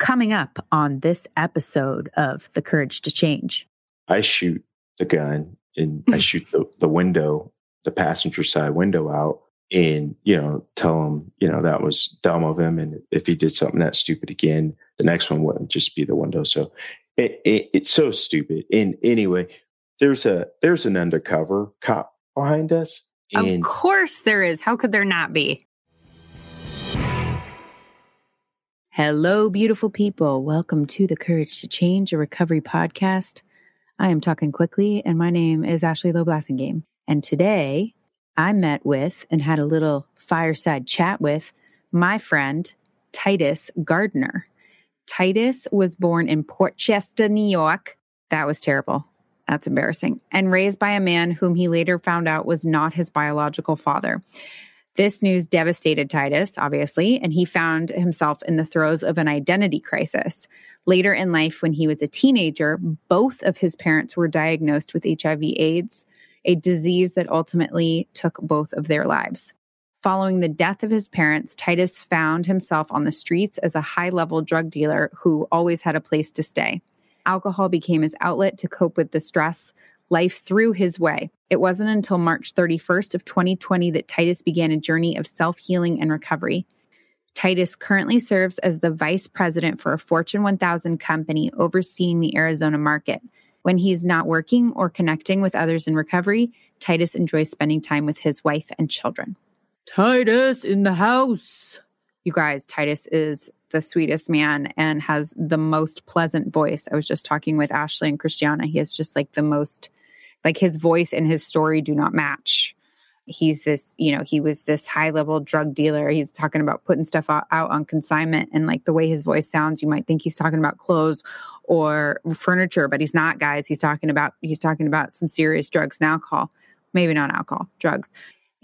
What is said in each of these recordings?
Coming up on this episode of The Courage to Change. I shoot the gun and I shoot the, the window, the passenger side window out and, you know, tell him, you know, that was dumb of him. And if he did something that stupid again, the next one wouldn't just be the window. So it, it, it's so stupid. And anyway, there's a, there's an undercover cop behind us. of course there is. How could there not be? Hello, beautiful people. Welcome to the Courage to Change, a recovery podcast. I am talking quickly, and my name is Ashley Loeb Blassingame. And today I met with and had a little fireside chat with my friend, Titus Gardner. Titus was born in Port Chester, New York. That was terrible. That's embarrassing. And raised by a man whom he later found out was not his biological father. This news devastated Titus, obviously, and he found himself in the throes of an identity crisis. Later in life, when he was a teenager, both of his parents were diagnosed with HIV/AIDS, a disease that ultimately took both of their lives. Following the death of his parents, Titus found himself on the streets as a high level drug dealer who always had a place to stay. Alcohol became his outlet to cope with the stress life threw his way. It wasn't until March 31st of 2020 that Titus began a journey of self-healing and recovery. Titus currently serves as the vice president for a Fortune 1000 company overseeing the Arizona market. When he's not working or connecting with others in recovery, Titus enjoys spending time with his wife and children. Titus in the house. You guys, Titus is the sweetest man and has the most pleasant voice. I was just talking with Ashley and Christiana. He has just like the most like his voice and his story do not match. He's this you know he was this high level drug dealer. He's talking about putting stuff out, on consignment and like the way his voice sounds you might think he's talking about clothes or furniture but he's not guys. He's talking about he's talking about some serious drugs and alcohol. Maybe not alcohol drugs.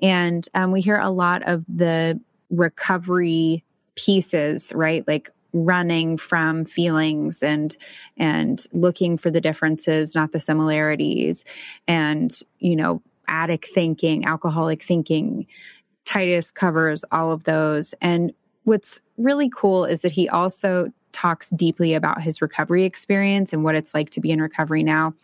And um, we hear a lot of the recovery pieces right? Like running from feelings and and looking for the differences not the similarities. And you know addict thinking alcoholic thinking titus covers all of those. And what's really cool is that he also talks deeply about his recovery experience and what it's like to be in recovery now.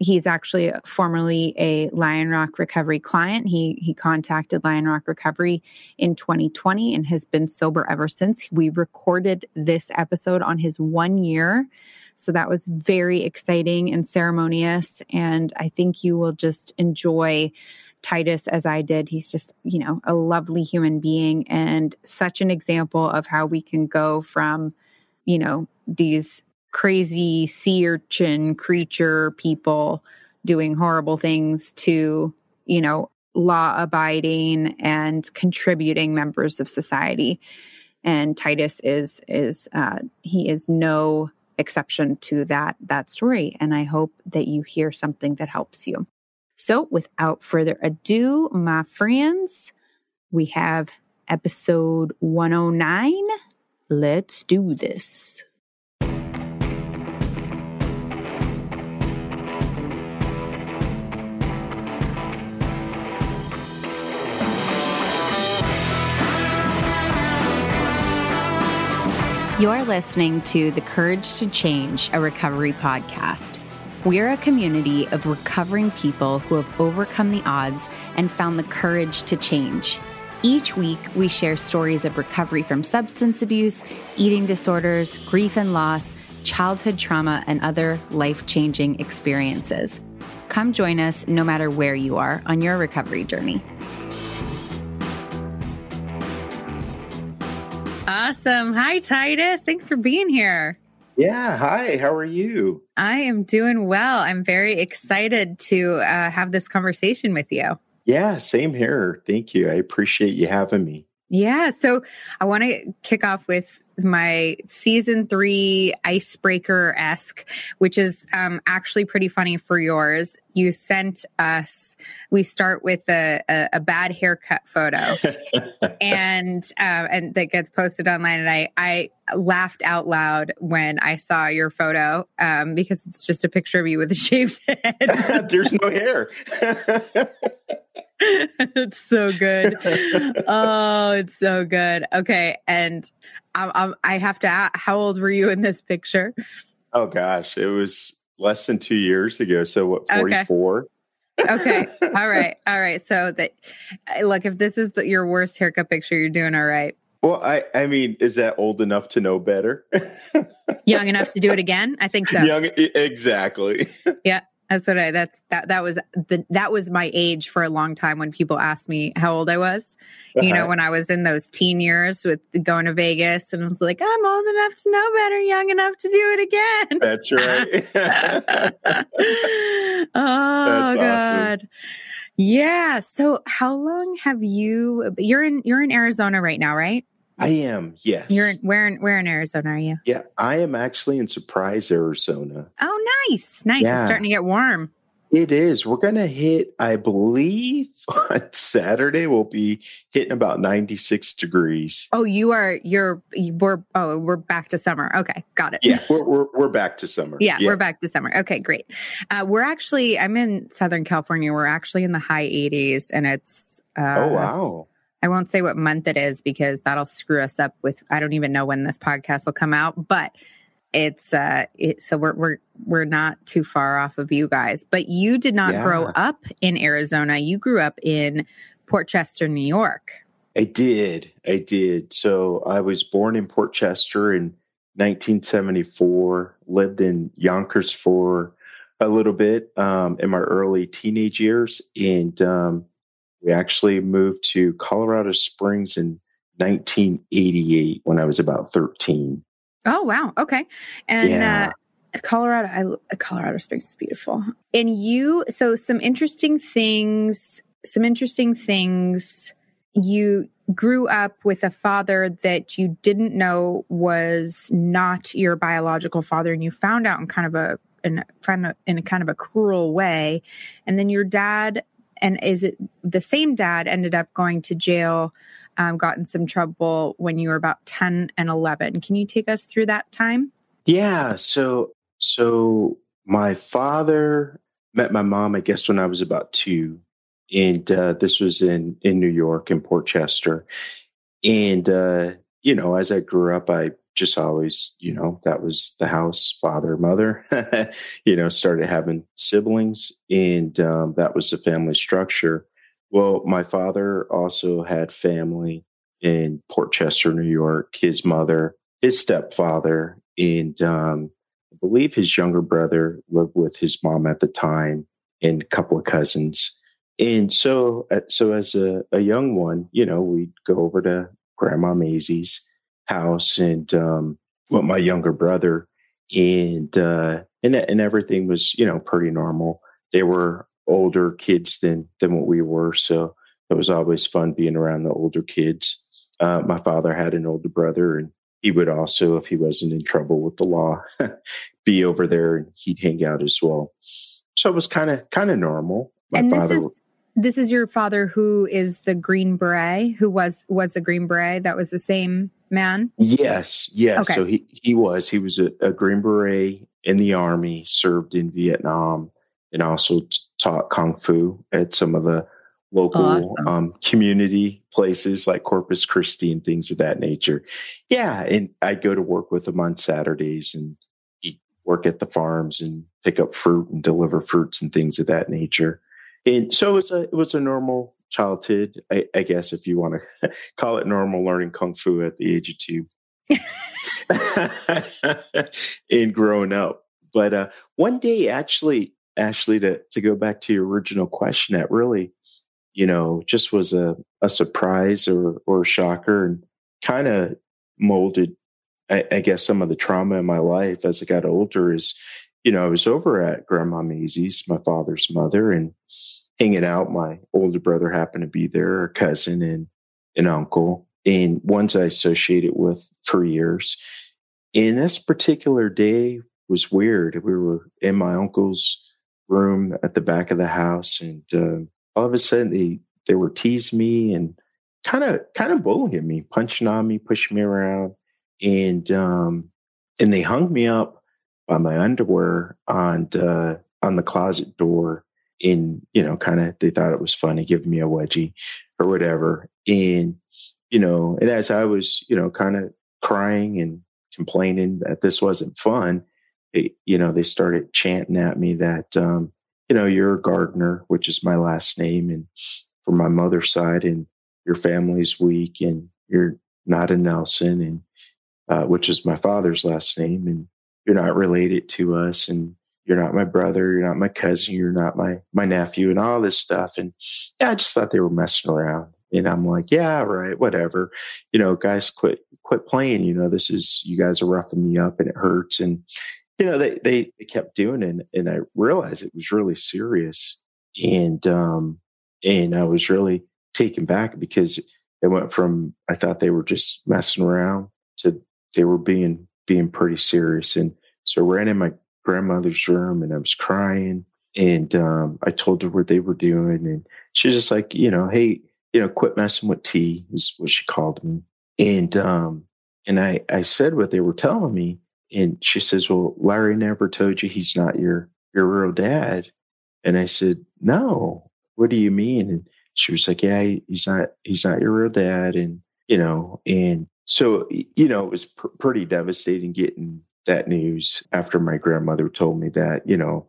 He's actually formerly a Lionrock recovery client. He he contacted Lionrock Recovery in 2020 and has been sober ever since. We recorded this episode on his 1 year. So that was very exciting and ceremonious and I think you will just enjoy Titus as I did. He's just, you know, a lovely human being and such an example of how we can go from you know, these crazy sea urchin creature people doing horrible things to, you know, law abiding and contributing members of society. And Titus is is uh, he is no exception to that that story. And I hope that you hear something that helps you. So, without further ado, my friends, we have episode 109 Let's do this. You're listening to The Courage to Change, a recovery podcast. We're a community of recovering people who have overcome the odds and found the courage to change. Each week, we share stories of recovery from substance abuse, eating disorders, grief and loss, childhood trauma, and other life changing experiences. Come join us no matter where you are on your recovery journey. Awesome. Hi, Titus. Thanks for being here. Yeah. Hi. How are you? I am doing well. I'm very excited to uh, have this conversation with you. Yeah, same here. Thank you. I appreciate you having me. Yeah. So I want to kick off with my season three icebreaker esque, which is um, actually pretty funny for yours. You sent us, we start with a, a, a bad haircut photo and, uh, and that gets posted online. And I, I laughed out loud when I saw your photo um, because it's just a picture of you with a shaved head. There's no hair. it's so good. oh, it's so good. Okay. And I, I, I have to ask, how old were you in this picture? Oh gosh, it was less than two years ago. So what, 44? Okay okay. All right. All right. So that look, if this is the, your worst haircut picture, you're doing all right. Well, I I mean, is that old enough to know better? Young enough to do it again? I think so. Young, exactly. yeah. That's what I. That's that. That was the. That was my age for a long time when people asked me how old I was. Uh-huh. You know, uh-huh. when I was in those teen years with going to Vegas, and I was like, I'm old enough to know better, young enough to do it again. That's right. oh That's God. Awesome. Yeah. So, how long have you? You're in. You're in Arizona right now, right? I am, yes. You're in, where in where in Arizona are you? Yeah, I am actually in Surprise, Arizona. Oh, nice, nice. Yeah. It's starting to get warm. It is. We're going to hit, I believe, on Saturday we'll be hitting about 96 degrees. Oh, you are, you're, we're, oh, we're back to summer. Okay. Got it. Yeah. We're, we're, we're back to summer. Yeah, yeah, We're back to summer. Okay. Great. Uh, we're actually, I'm in Southern California. We're actually in the high 80s and it's, uh, oh, wow. I won't say what month it is because that'll screw us up with I don't even know when this podcast will come out, but it's uh it, so we're we're we're not too far off of you guys. But you did not yeah. grow up in Arizona. You grew up in Port Chester, New York. I did. I did. So I was born in Port Chester in 1974, lived in Yonkers for a little bit um, in my early teenage years, and um, we actually moved to Colorado Springs in 1988 when I was about 13. Oh wow. Okay. And yeah. uh, Colorado, I, Colorado Springs is beautiful. And you, so some interesting things, some interesting things. You grew up with a father that you didn't know was not your biological father, and you found out in kind of a in kind of in a kind of a cruel way. And then your dad and is it the same dad ended up going to jail um, got in some trouble when you were about 10 and 11 can you take us through that time? Yeah so so my father met my mom i guess when i was about two. And uh, this was in in new york in port chester and uh, you know as i grew up i just always, you know, that was the house, father, mother, you know, started having siblings, and um, that was the family structure. Well, my father also had family in Port Chester, New York, his mother, his stepfather, and um, I believe his younger brother lived with his mom at the time, and a couple of cousins. And so, so as a, a young one, you know, we'd go over to Grandma Maisie's house and um, with my younger brother, and uh, and and everything was you know pretty normal. They were older kids than than what we were, so it was always fun being around the older kids. Uh, my father had an older brother, and he would also, if he wasn't in trouble with the law, be over there and he'd hang out as well. So it was kind of kind of normal. My and this is this is your father who is the Green Beret, who was was the Green Beret. That was the same man? Yes, yes. Okay. So he, he was. He was a, a, Green Beret in the Army, served in Vietnam, and also t- taught Kung Fu at some of the local awesome. um, community places like Corpus Christi and things of that nature. Yeah. And I'd go to work with him on Saturdays and he'd work at the farms and pick up fruit and deliver fruits and things of that nature. And so it was a, it was a normal childhood, I, I guess, if you want to call it normal learning kung fu at the age of two and growing up. But uh, one day, actually, Ashley, to, to go back to your original question, that really, you know, just was a, a surprise or, or a shocker and kind of molded, I, I guess, some of the trauma in my life as I got older is, you know, I was over at Grandma Maisie's, my father's mother, and hanging out. My older brother happened to be there, a cousin and an uncle, and ones I associated with for years. And this particular day was weird. We were in my uncle's room at the back of the house, and uh, all of a sudden they they were teasing me and kind of kind of bullying me, punching on me, pushing me around, and um, and they hung me up by my underwear on the, on the closet door in you know kind of they thought it was funny giving me a wedgie or whatever. And you know and as i was you know kind of crying and complaining that this wasn't fun, it, you know, they started chanting at me that, um, you know, you're a Gardner, which is my last name, and from my mother's side, and your family's weak, and you're not a Nelson, and uh, which is my father's last name, and you're not related to us, and you're not my brother, you're not my cousin, you're not my my nephew, and all this stuff. And yeah, I just thought they were messing around. And I'm like, yeah, right, whatever. You know, guys, quit quit playing. You know, this is you guys are roughing me up, and it hurts. And you know, they they, they kept doing it, and I realized it was really serious. And um, and I was really taken back because it went from I thought they were just messing around to they were being being pretty serious. And so I ran in my grandmother's room and I was crying. And um, I told her what they were doing. And she's just like, you know, hey, you know, quit messing with tea is what she called me. And um, and I, I said what they were telling me. And she says, Well, Larry never told you he's not your your real dad. And I said, No, what do you mean? And she was like, Yeah, he's not he's not your real dad. And you know, and so you know, it was pr- pretty devastating getting that news after my grandmother told me that, you know,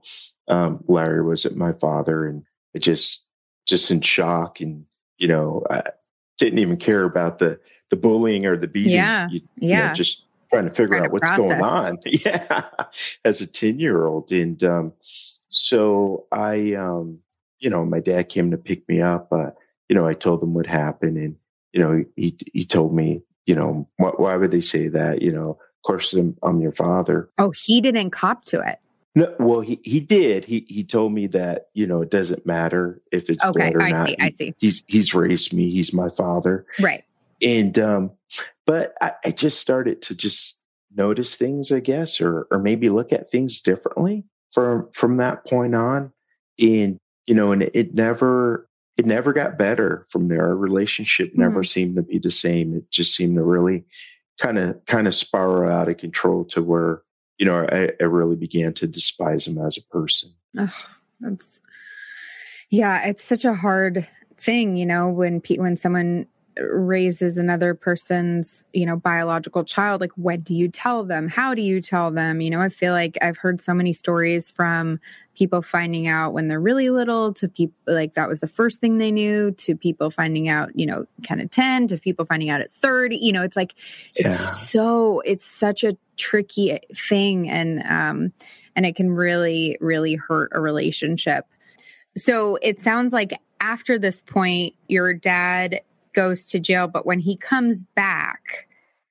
um, Larry wasn't my father. And it just, just in shock. And, you know, I didn't even care about the, the bullying or the beating. Yeah. You, yeah. You know, just trying to figure trying out what's process. going on. yeah. As a 10 year old. And, um, so I, um, you know, my dad came to pick me up. Uh, you know, I told him what happened and, you know, he, he told me, you know, why, why would they say that? You know, course, I'm, I'm your father. Oh, he didn't cop to it. No, well, he, he did. He he told me that you know it doesn't matter if it's okay. I not. see. I see. He's he's raised me. He's my father. Right. And um, but I, I just started to just notice things, I guess, or or maybe look at things differently from from that point on. And you know, and it, it never it never got better from there. Our relationship never mm-hmm. seemed to be the same. It just seemed to really kind of kind of spiral out of control to where you know I, I really began to despise him as a person. That's yeah, it's such a hard thing, you know, when pe- when someone raises another person's you know biological child like when do you tell them? How do you tell them? You know i feel like i've heard so many stories from people finding out when they're really little to people like that was the first thing they knew to people finding out you know kind of 10 to people finding out at 30 you know it's like yeah. it's so it's such a tricky thing and um and it can really really hurt a relationship. So it sounds like after this point your dad goes to jail, but when he comes back,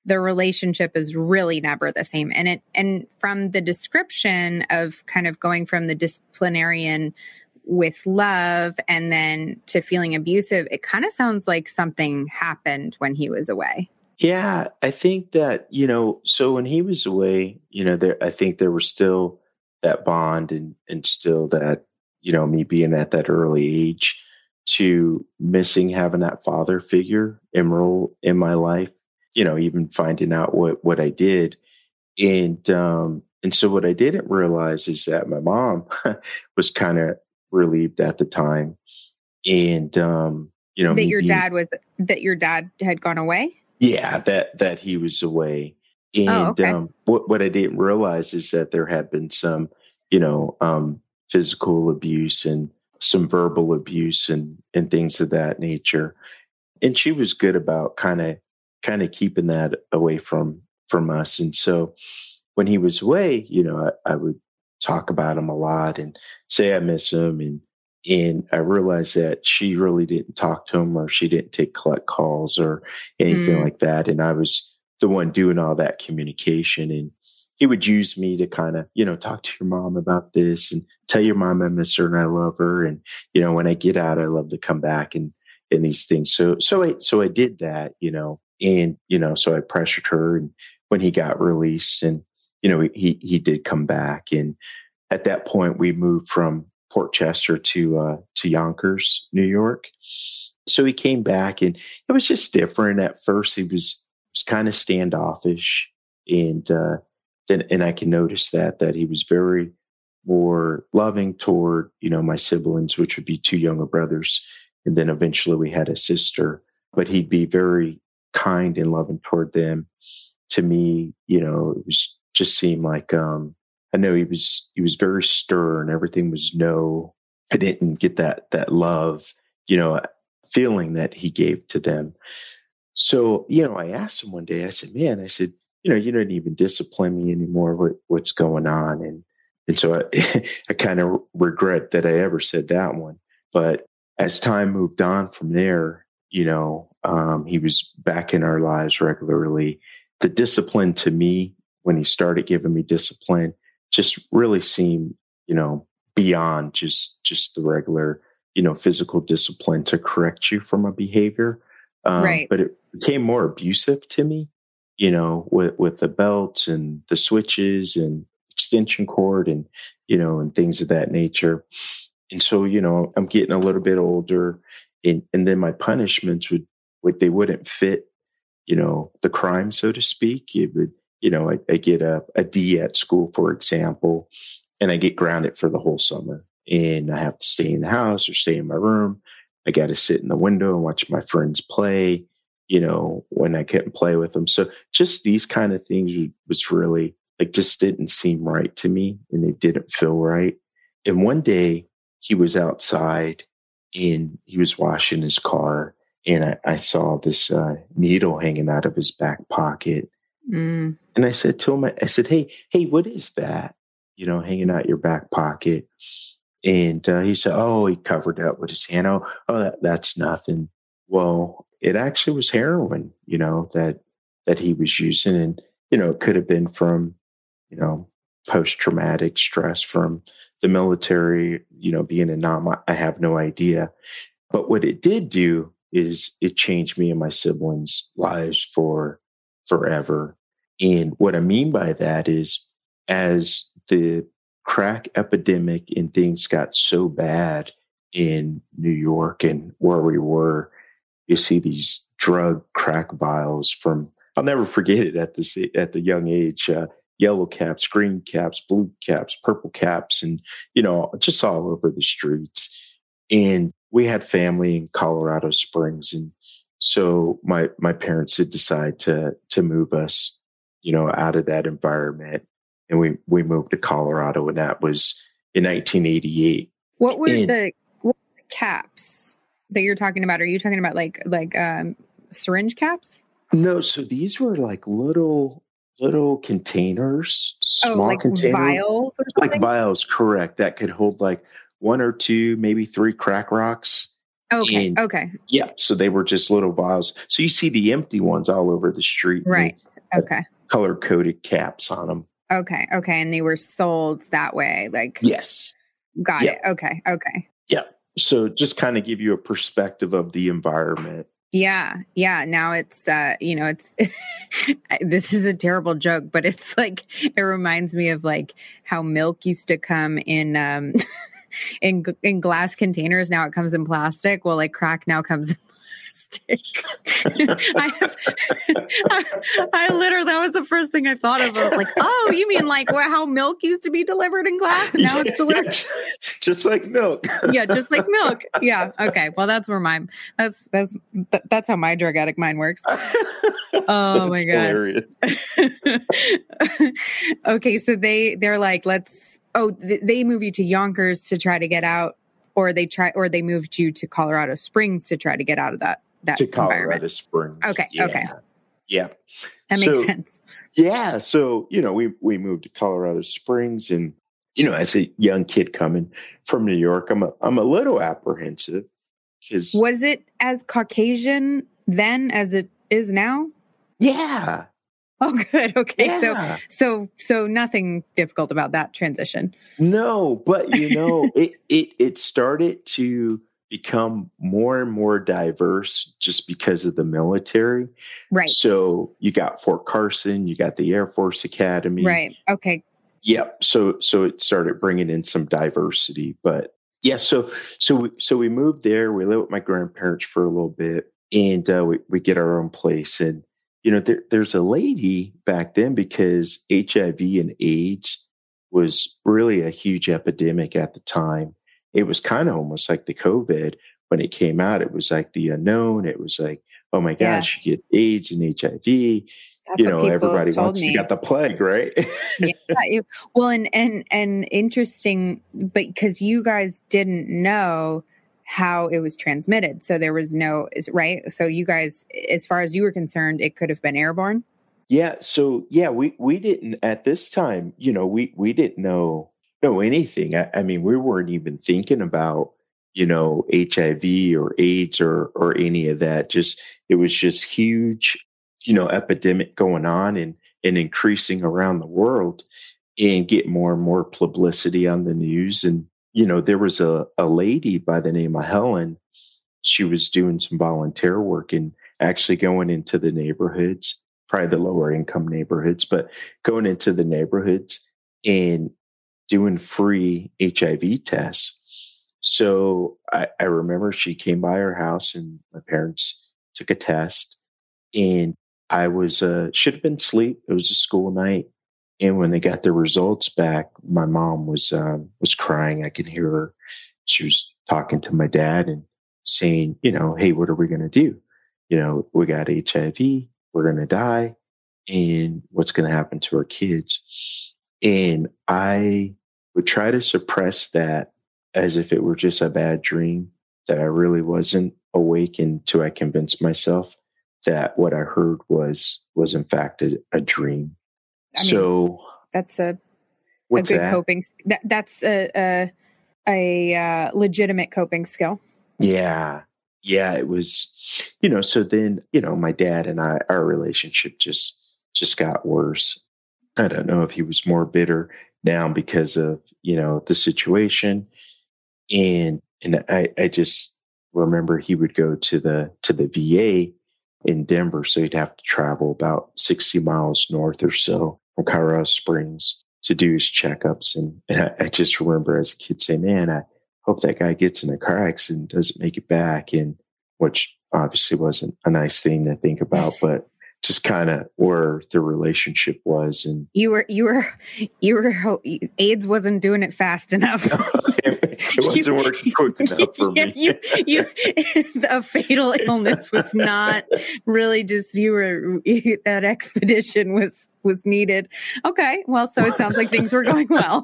the relationship is really never the same. And it and from the description of kind of going from the disciplinarian with love and then to feeling abusive, it kind of sounds like something happened when he was away. Yeah, I think that, you know, so when he was away, you know, there I think there was still that bond and and still that, you know, me being at that early age to missing having that father figure emerald in my life you know even finding out what what i did. And um and so what i didn't realize is that my mom was kind of relieved at the time. And um you know that your dad was that your dad had gone away? Yeah that that he was away. Oh, and oh, okay. um what what i didn't realize is that there had been some you know um physical abuse and some verbal abuse and and things of that nature. And she was good about kind of kind of keeping that away from from us. And so when he was away you know I, I, would talk about him a lot and say i miss him. And and i realized that she really didn't talk to him or she didn't take collect calls or anything mm. like that. And i was the one doing all that communication and he would use me to kind of, you know, talk to your mom about this and tell your mom I miss her and I love her. And, you know, when I get out, I love to come back and, and these things. So, so I, so I did that, you know, and, you know, so I pressured her and when he got released and, you know, he, he did come back. And at that point we moved from Port Chester to, uh, to Yonkers, New York. So he came back and it was just different. At first he was, was kind of standoffish and, uh, and, and I can notice that that he was very more loving toward you know my siblings, which would be two younger brothers, and then eventually we had a sister. But he'd be very kind and loving toward them. to me, you know, it was just seemed like um, I know he was he was very stern. Everything was no. I didn't get that that love, you know, feeling that he gave to them. So, you know, I asked him one day. I said, "Man," I said, "You know, you don't even discipline me anymore. What, what's going on?" And and so I, I kind of regret that I ever said that one. But as time moved on from there, you know, um, he was back in our lives regularly. The discipline to me, when he started giving me discipline, just really seemed, you know, beyond just just the regular, you know, physical discipline to correct you from a behavior. Um, right. But it became more abusive to me, you know, with with the belts and the switches and extension cord and you know and things of that nature. And so, you know, I'm getting a little bit older, and and then my punishments would would they wouldn't fit, you know, the crime, so to speak. It would you know, I, I get a, a D at school, for example, and I get grounded for the whole summer. And I have to stay in the house or stay in my room. I got to sit in the window and watch my friends play, you know, when I couldn't play with them. So just these kind of things was really like just didn't seem right to me and it didn't feel right. And one day he was outside and he was washing his car and I, I saw this uh, needle hanging out of his back pocket Mm. And I said to him, I said, Hey, hey, what is that? You know, hanging out your back pocket. And uh, he said, Oh, he covered it up with his hand. Oh, oh that, that's nothing. Well, it actually was heroin, you know, that that he was using. And, you know, it could have been from, you know, post traumatic stress from the military, you know, being a Nam. I have no idea. But what it did do is it changed me and my siblings' lives for forever. And what I mean by that is as the crack epidemic and things got so bad in New York and where we were, you see these drug crack vials from, I'll never forget it at the, at the young age, uh, yellow caps, green caps, blue caps, purple caps, and, you know, just all over the streets. And we had family in Colorado Springs and so my my parents did decide to to move us, you know, out of that environment, and we we moved to Colorado, and that was in 1988. What were and, the what were the caps that you're talking about? Are you talking about like like um, syringe caps? No, so these were like little little containers, oh, small oh, like containers, vials, like vials. Correct. That could hold like one or two, maybe three crack rocks Okay. And, okay. Yeah. So they were just little vials. So you see the empty ones all over the street. Right. Okay. Color coded caps on them. Okay. Okay. And they were sold that way. Like, yes. Got it. Okay. Okay. Yeah. So just kind of give you a perspective of the environment. Yeah. Yeah. Now it's, uh, you know, it's, this is a terrible joke, but it's like, it reminds me of like how milk used to come in, um, in in glass containers. Now it comes in plastic. Well, like crack now comes in I, have, I, I, literally that was the first thing I thought of. I was like, oh, you mean like how milk used to be delivered in glass and now yeah, it's delivered yeah, just like milk. yeah, just like milk. Yeah. Okay. Well, that's where my that's that's that's how my drug addict mind works. Oh my god. okay, so they they're like, let's oh, th- they move you to Yonkers to try to get out, or they try, or they moved you to Colorado Springs to try to get out of that that to Colorado Springs. Okay, yeah. okay, yeah, that makes so, sense. Yeah, so you know, we we moved to Colorado Springs, and you know, as a young kid coming from New York, I'm a, I'm a little apprehensive because was it as Caucasian then as it is now? Yeah, Oh, good. Okay. Yeah. So, so, so nothing difficult about that transition. No, but you know, it, it, it started to become more and more diverse just because of the military. Right. So you got Fort Carson, you got the Air Force Academy. Right. Okay. Yep. So, so it started bringing in some diversity, but yeah. So, so, we, so we moved there. We lived with my grandparents for a little bit and uh, we, we get our own place and you know, there, there's a lady back then because HIV and AIDS was really a huge epidemic at the time. It was kind of almost like the COVID when it came out. It was like the unknown. It was like, oh my gosh, yeah. you get AIDS and HIV. That's you know, everybody wants me. you got the plague, right? yeah. Well, and and and interesting, but because you guys didn't know how it was transmitted, so there was no right. So you guys, as far as you were concerned, it could have been airborne. Yeah. So yeah, we we didn't at this time. You know, we we didn't know know anything. I, I mean, we weren't even thinking about you know HIV or AIDS or or any of that. Just it was just huge you know epidemic going on and and increasing around the world and get more and more publicity on the news and you know there was a, a lady by the name of helen she was doing some volunteer work and actually going into the neighborhoods probably the lower income neighborhoods but going into the neighborhoods and doing free hiv tests so I, I remember she came by our house and my parents took a test and I was uh, should have been asleep. It was a school night, and when they got the results back, my mom was um, was crying. I could hear her. She was talking to my dad and saying, you know, hey, what are we going to do? You know, we got HIV. We're going to die, and what's going to happen to our kids? And I would try to suppress that as if it were just a bad dream. That I really wasn't awake until I convinced myself that what I heard was was in fact a, a dream. I mean, so that's a a good that? coping. That, that's a a, a uh, legitimate coping skill. Yeah, yeah. It was, you know. So then, you know, my dad and I, our relationship just just got worse. I don't know if he was more bitter now because of you know the situation, and and I I just remember he would go to the to the VA in Denver. So he'd have to travel about 60 miles north or so from Colorado Springs to do his checkups. And, and I, I, just remember as a kid saying, man, I hope that guy gets in a car accident doesn't make it back. And which obviously wasn't a nice thing to think about, but just kind of where the relationship was and you were you were you were aids wasn't doing it fast enough. It wasn't you, working quick enough for me. You, you a fatal illness was not really just you were that expedition was was needed. Okay well so it sounds like things were going well.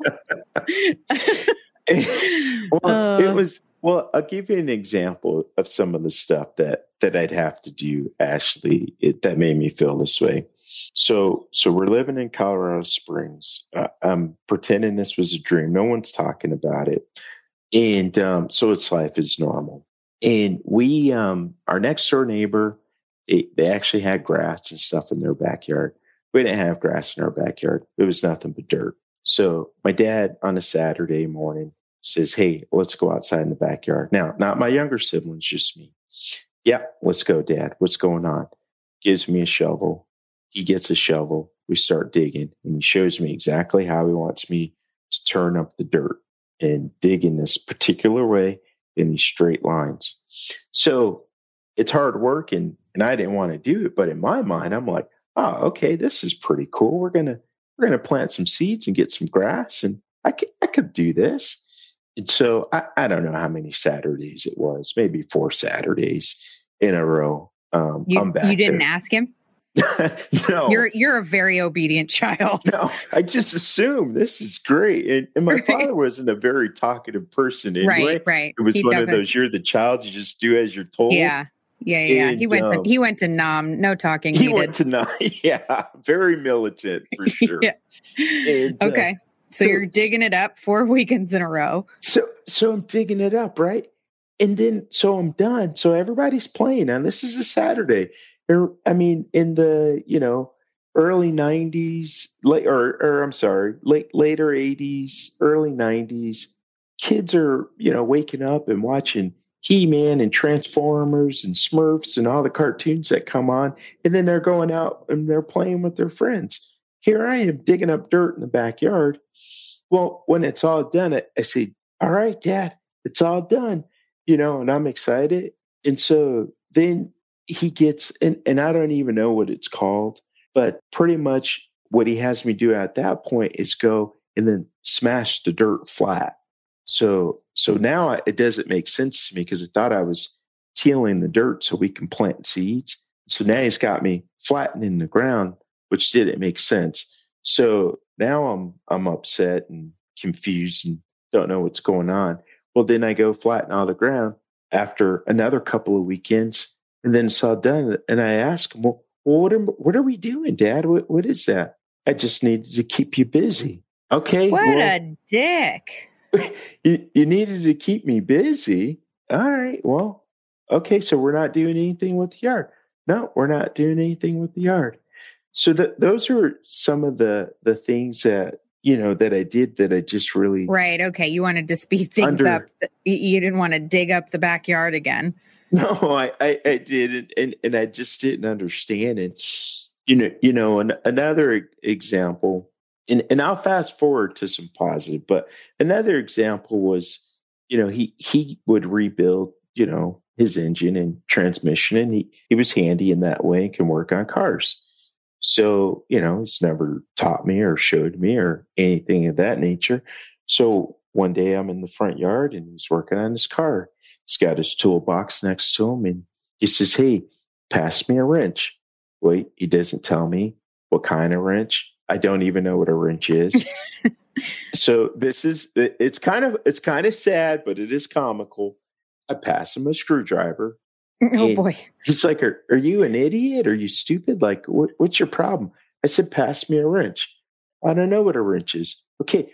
Well uh, it was well, I'll give you an example of some of the stuff that that I'd have to do, Ashley, it, that made me feel this way. So, so we're living in Colorado Springs. Uh, I'm pretending this was a dream. No one's talking about it, and um, so it's life is normal. And we, um, our next door neighbor, they, they actually had grass and stuff in their backyard. We didn't have grass in our backyard. It was nothing but dirt. So my dad on a Saturday morning says, Hey, let's go outside in the backyard. Now, not my younger siblings, just me. Yeah, let's go, Dad. What's going on? Gives me a shovel. He gets a shovel. We start digging, and he shows me exactly how he wants me to turn up the dirt and dig in this particular way in these straight lines. So it's hard work, and and I didn't want to do it, but in my mind, I'm like, oh, okay, this is pretty cool. We're gonna we're gonna plant some seeds and get some grass, and I could I could do this. And so I, I don't know how many Saturdays it was, maybe four Saturdays in a row. Um, you, you didn't there. ask him? no, you're you're a very obedient child. no, I just assume this is great, and, and my right. father wasn't a very talkative person anyway. Right, right. It was he one of those you're the child, you just do as you're told. Yeah, yeah, yeah. And, he went um, to, he went to Nam, no talking. He needed. went to Nam. Yeah, very militant for sure. yeah. And, uh, okay. Uh, so, you're digging it up four weekends in a row. So so I'm digging it up, right? And then so I'm done. So everybody's playing, and this is a Saturday. Er, I mean, in the you know early '90s, late or or I'm sorry, late later '80s, early '90s, kids are you know waking up and watching He-Man and Transformers and Smurfs and all the cartoons that come on, and then they're going out and they're playing with their friends. Here I am digging up dirt in the backyard well, when it's all done, I, say, all right, dad, it's all done, you know, and I'm excited. And so then he gets, and, and I don't even know what it's called, but pretty much what he has me do at that point is go and then smash the dirt flat. So, so now it doesn't make sense to me because I thought I was tilling the dirt so we can plant seeds. So now he's got me flattening the ground which didn't make sense. So now I'm I'm upset and confused and don't know what's going on. Well, then I go flatten all the ground after another couple of weekends, and then it's all done. And I ask him, well, well what are what are we doing, Dad? What what is that? I just needed to keep you busy. Okay. What well, a dick. you, you needed to keep me busy. All right. Well, okay. So we're not doing anything with the yard. No, we're not doing anything with the yard. So that those are some of the the things that you know that I did that I just really right. Okay, you wanted to speed things under, up. You didn't want to dig up the backyard again. No, I I, I did, and and I just didn't understand it. You know, you know, an, another example, and and I'll fast forward to some positive, but another example was, you know, he he would rebuild, you know, his engine and transmission, and he he was handy in that way and can work on cars. So, you know, he's never taught me or showed me or anything of that nature. So one day I'm in the front yard and he's working on his car. He's got his toolbox next to him and he says, Hey, pass me a wrench. Wait, he doesn't tell me what kind of wrench. I don't even know what a wrench is. so this is it's kind of it's kind of sad, but it is comical. I pass him a screwdriver Oh and boy. He's like, are, are you an idiot? Are you stupid? Like, what, what's your problem? I said, pass me a wrench. I don't know what a wrench is. Okay.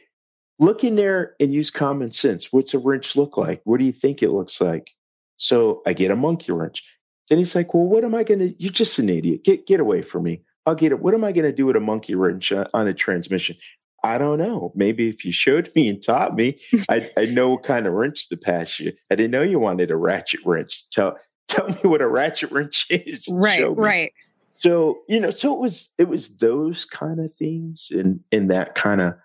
Look in there and use common sense. What's a wrench look like? What do you think it looks like? So I get a monkey wrench. Then he's like, well, what am I going to, you're just an idiot. Get, get away from me. I'll get it. What am I going to do with a monkey wrench uh, on a transmission? I don't know. Maybe if you showed me and taught me, I'd, I'd, know what kind of wrench to pass you. I didn't know you wanted a ratchet wrench. Tell tell me what a ratchet wrench is. Right, right. So, you know, so it was it was those kind of things and and that kind of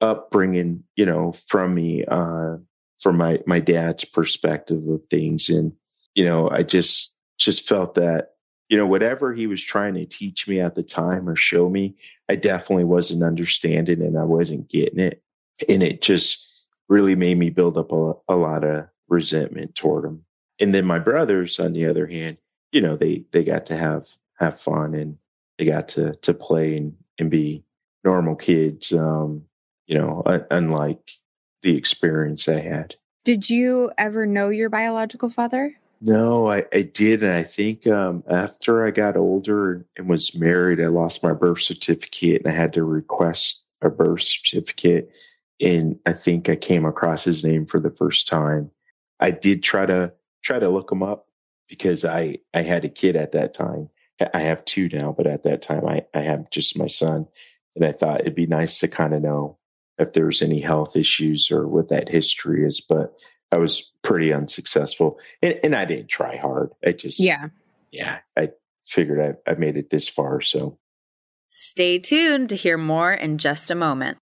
upbringing, you know, from me, uh, from my my dad's perspective of things. And, you know, I just just felt that, you know, whatever he was trying to teach me at the time or show me, I definitely wasn't understanding and I wasn't getting it. And it just really made me build up a, a lot of resentment toward him and then my brothers on the other hand you know they they got to have have fun and they got to to play and and be normal kids um you know unlike the experience i had. Did you ever know your biological father? No i i did and i think um after i got older and was married i lost my birth certificate and i had to request a birth certificate. And i think i came across his name for the first time. I did try to try to look them up because I I had a kid at that time. I have two now, but at that time I I have just my son, and I thought it'd be nice to kind of know if there's any health issues or what that history is. But I was pretty unsuccessful, and, and I didn't try hard. I just yeah yeah I figured I I made it this far, so. Stay tuned to hear more in just a moment.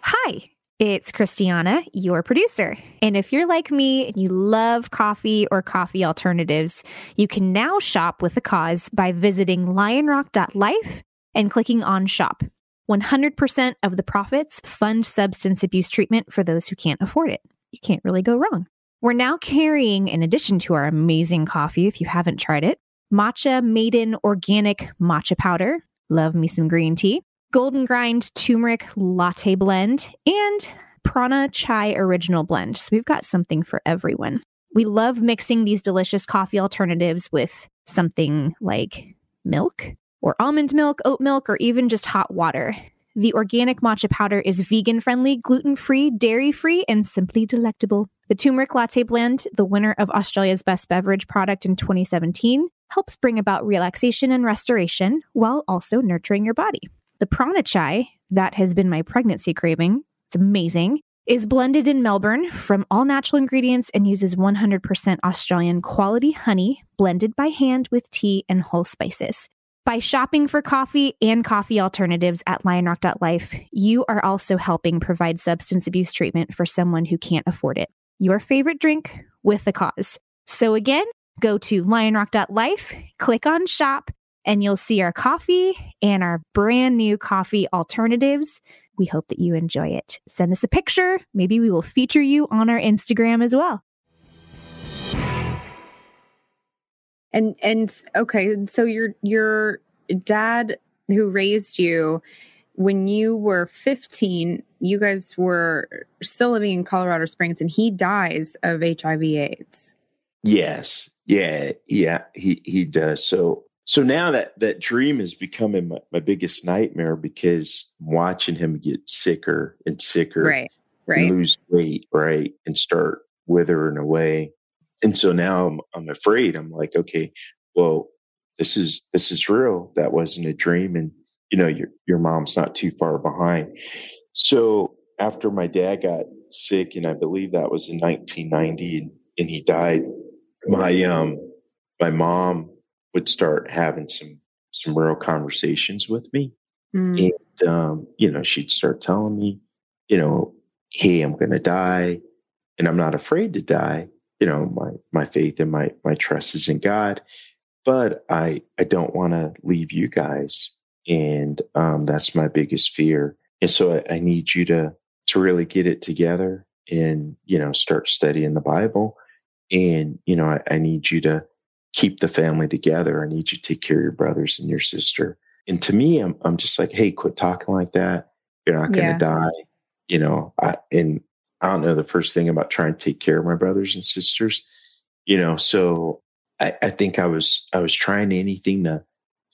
Hi. It's Christiana, your producer. And if you're like me and you love coffee or coffee alternatives, you can now shop with a cause by visiting lionrock.life and clicking on shop. 100% of the profits fund substance abuse treatment for those who can't afford it. You can't really go wrong. We're now carrying, in addition to our amazing coffee, if you haven't tried it, matcha maiden organic matcha powder. Love me some green tea golden grind turmeric latte blend, and prana chai original blend. So we've got something for everyone. We love mixing these delicious coffee alternatives with something like milk or almond milk, oat milk, or even just hot water. The organic matcha powder is vegan friendly, gluten free, dairy free, and simply delectable. The turmeric latte blend, the winner of Australia's best beverage product in 2017, helps bring about relaxation and restoration while also nurturing your body. The prana chai, that has been my pregnancy craving, it's amazing, is blended in Melbourne from all natural ingredients and uses 100% Australian quality honey blended by hand with tea and whole spices. By shopping for coffee and coffee alternatives at lionrock.life, you are also helping provide substance abuse treatment for someone who can't afford it. Your favorite drink with the cause. So again, go to lionrock.life, click on shop, and you'll see our coffee and our brand new coffee alternatives. We hope that you enjoy it. Send us a picture. Maybe we will feature you on our Instagram as well. And and okay, so your your dad who raised you, when you were 15, you guys were still living in Colorado Springs and he dies of HIV AIDS. Yes. Yeah. Yeah. He, he does. So, so now that that dream is becoming my, my biggest nightmare because I'm watching him get sicker and sicker. Right. Right. Lose weight. Right. And start withering away. And so now I'm, I'm afraid. I'm like, okay, well, this is, this is real. That wasn't a dream. And, you know, your, your mom's not too far behind. So after my dad got sick, and I believe that was in 1990 and, and he died, my, um, my mom would start having some, some real conversations with me. Mm. And, um, you know, she'd start telling me, you know, hey, I'm going to die and I'm not afraid to die. You know, my, my faith and my, my trust is in God, but I, I don't want to leave you guys. And, um, that's my biggest fear. And so I, I need you to, to really get it together and, you know, start studying the Bible. And, you know, I, I need you to keep the family together. I need you to take care of your brothers and your sister. And to me, I'm, I'm just like, Hey, quit talking like that. You're not going to yeah. die. You know, I, and I don't know the first thing about trying to take care of my brothers and sisters, you know. So I, I think I was I was trying anything to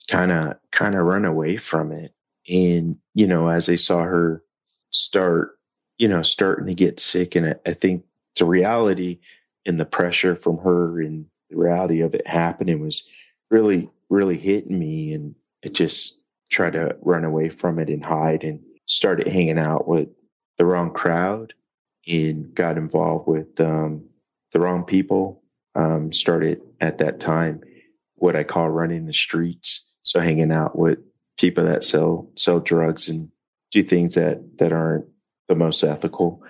kind of kind of run away from it. And you know, as I saw her start, you know, starting to get sick, and I, I think the reality and the pressure from her and the reality of it happening was really really hitting me, and it just tried to run away from it and hide and started hanging out with the wrong crowd and got involved with um, the wrong people. Um, started at that time what I call running the streets. So hanging out with people that sell sell drugs and do things that that aren't the most ethical.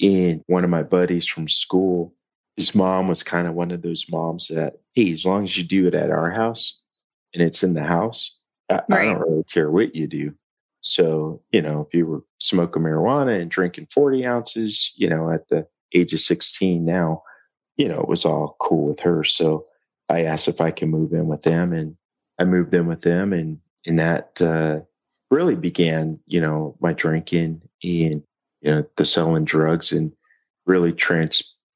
And one of my buddies from school, his mom was kind of one of those moms that, hey, as long as you do it at our house and it's in the house, I, right. I don't really care what you do. So, you know, if you were smoking marijuana and drinking 40 ounces, you know, at the age of 16 now, you know, it was all cool with her. So I asked if I can move in with them and I moved in with them and, and that, uh, really began, you know, my drinking and, you know, the selling drugs and really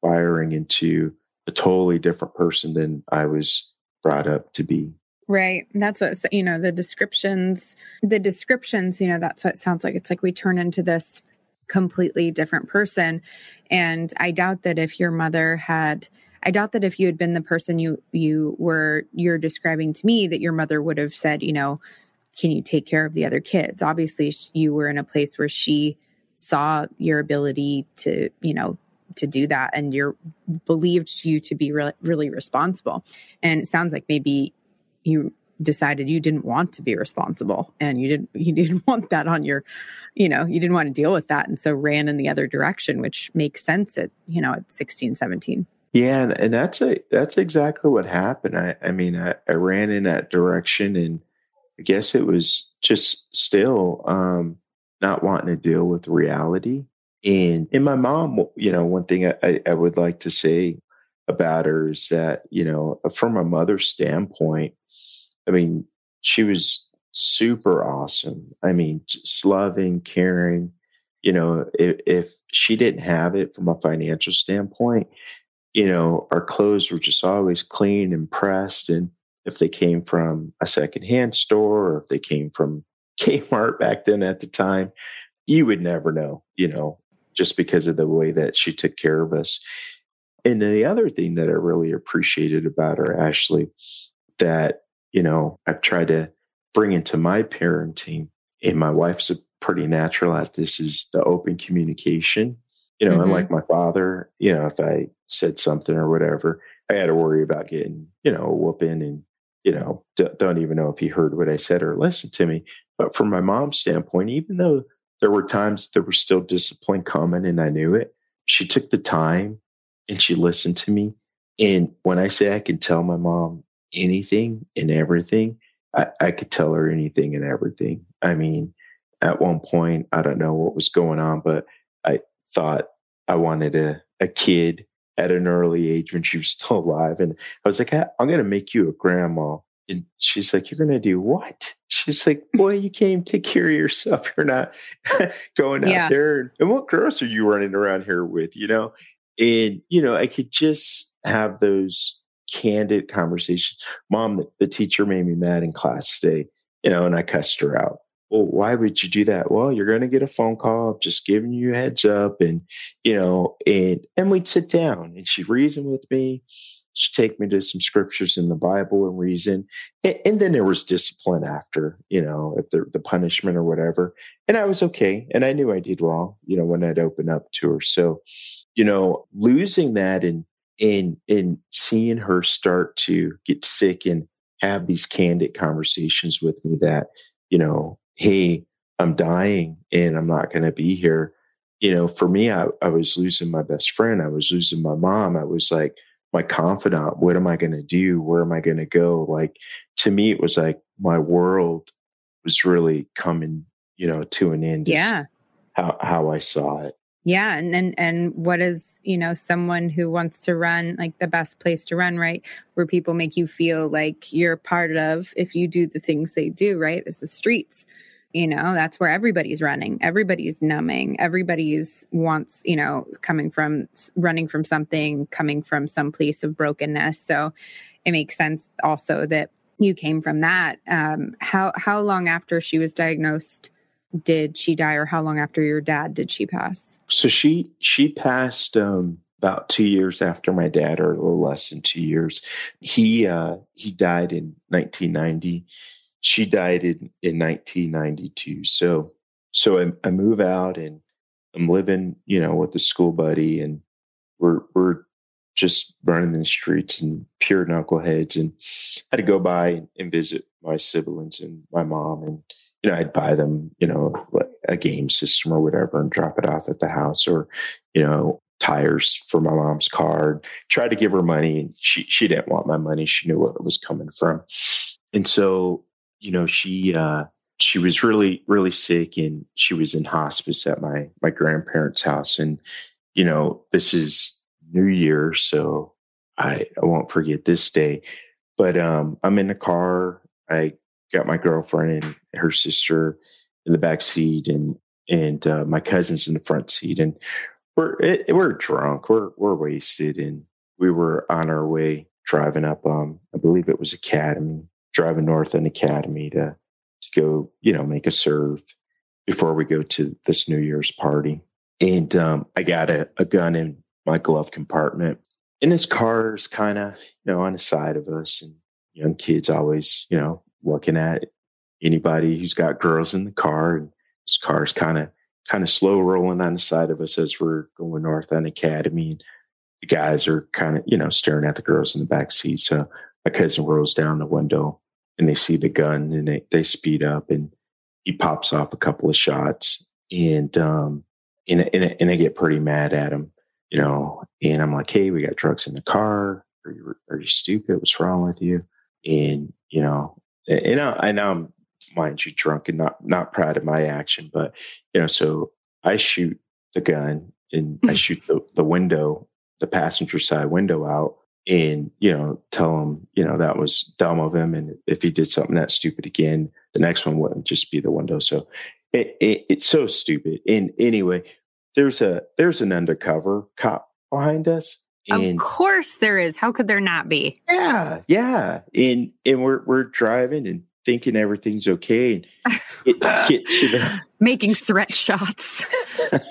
transpiring into a totally different person than I was brought up to be. Right. That's what, you know, the descriptions, the descriptions, you know, that's what it sounds like. It's like we turn into this completely different person. And I doubt that if your mother had, I doubt that if you had been the person you, you were, you're describing to me, that your mother would have said, you know, can you take care of the other kids? Obviously, you were in a place where she saw your ability to, you know, to do that and you're believed you to be really, really responsible. And it sounds like maybe you decided you didn't want to be responsible and you didn't you didn't want that on your you know you didn't want to deal with that. And so ran in the other direction which makes sense at you know at 16 17 yeah and, and that's a that's exactly what happened. I i mean I, I ran in that direction and i guess it was just still um not wanting to deal with reality and and my mom you know one thing I, I would like to say about her is that you know uh, from a mother's standpoint I mean, she was super awesome. I mean, just loving, caring. You know, if, if she didn't have it from a financial standpoint, you know, our clothes were just always clean and pressed. And if they came from a secondhand store or if they came from Kmart back then at the time, you would never know, you know, just because of the way that she took care of us. And the other thing that I really appreciated about her, Ashley, that you know, I've tried to bring into my parenting, and my wife's a pretty natural at this is the open communication. You know, mm-hmm. unlike my father, you know, if I said something or whatever, I had to worry about getting, you know, a whooping and, you know, d- don't even know if he heard what I said or listened to me. But from my mom's standpoint, even though there were times there was still discipline coming and I knew it, she took the time and she listened to me. And when I say I can tell my mom anything and everything. I, I could tell her anything and everything. I mean, at one point, I don't know what was going on, but I thought I wanted a, a kid at an early age when she was still alive. And I was like, I'm going to make you a grandma And she's like, You're going to do what? She's like, Boy, you can't even take care of yourself. You're not going out yeah. there. And what girls are you running around here with? You know? And, you know, I could just have those candid conversations. Mom, the, the teacher made me mad in class today, you know, and I cussed her out. Well, why would you do that? Well, you're going to get a phone call, just giving you a heads up, and you know, and and we'd sit down, and she'd reason with me, take me to some scriptures in the Bible and reason. And, and then there was discipline after, you know, if the, the punishment or whatever. And I was okay. And I knew I did wrong, you know, when I'd open up to her. So, you know, losing that and, and, and seeing her start to get sick and have these candid conversations with me that, you know, hey, I'm dying and I'm not going to be here. You know, for me, I, I was losing my best friend. I was losing my mom. I was like, my confidant what am i going to do? Where am i going to go? Like to me it was like my world was really coming you know to an end yeah. how how i saw it. Yeah and and and what is you know someone who wants to run like the best place to run right? Where people make you feel like you're part of if you do the things they do right? Is the streets you know that's where everybody's running. Everybody's numbing. Everybody's wants you know coming from running from something coming from some place of brokenness. So it makes sense also that you came from that. Um, how how long after she was diagnosed did she die or how long after your dad did she pass? So she she passed um about two years after my dad or a little less than two years. He uh he died in 1990 she died in, in 1992. So, so I, I move out and I'm living, you know, with the school buddy and we're, we're just running the streets and pure knuckleheads. And I had to go by and visit my siblings and my mom. And, you know, I'd buy them, you know, a game system or whatever and drop it off at the house or, you know, tires for my mom's car. Tried to give her money and she, she didn't want my money. She knew where it was coming from. And so you know, she uh, she was really really sick, and she was in hospice at my my grandparents' house. And you know, this is New Year, so I I won't forget this day. But um, I'm in the car. I got my girlfriend and her sister in the back seat, and and uh, my cousins in the front seat, and we're it, we're drunk, we're we're wasted, and we were on our way driving up. Um, I believe it was Academy, driving north in Academy to to go, you know, make a serve before we go to this New Year's party. And um, I got a, a gun in my glove compartment. And his car's kind of, you know, on the side of us. And young kids always, you know, looking at anybody who's got girls in the car. And his car's kind of kind of slow rolling on the side of us as we're going north on Academy. And the guys are kind of, you know, staring at the girls in the back seat. So my cousin rolls down the window and they see the gun and they, they speed up and he pops off a couple of shots and um and, and, and I get pretty mad at him, you know, and I'm like, hey, we got drugs in the car. Are you, are you stupid? What's wrong with you? And, you know, and I, know I'm, mind you, drunk and not, not proud of my action, but, you know, so I shoot the gun and I shoot the, the window, the passenger side window out and you know tell him you know that was dumb of him and if he did something that stupid again the next one wouldn't just be the window. So it, it, it's so stupid. And anyway there's a there's an undercover cop behind us and, of course there is. How could there not be? Yeah yeah. And and we're we're driving and thinking everything's okay and get, get to the making threat shots.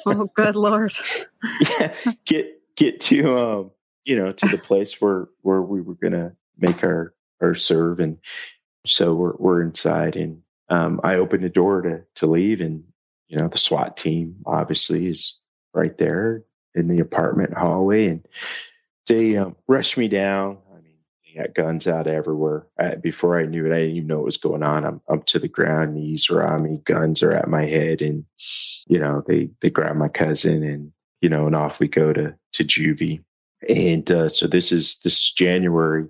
Oh good lord. Yeah get get to um you know, to the place where where we were to make our our serve, and so we're we're inside, and um, I opened the door to to leave, and you know, the SWAT team obviously is right there in the apartment hallway, and they um, rushed me down. I mean, they got guns out everywhere. I, before I knew it, I didn't even know what was going on. I'm up to the ground, knees are on me, guns are at my head, and you know, they they grab my cousin, and you know, and off we go to to juvie and uh, so this is this is January,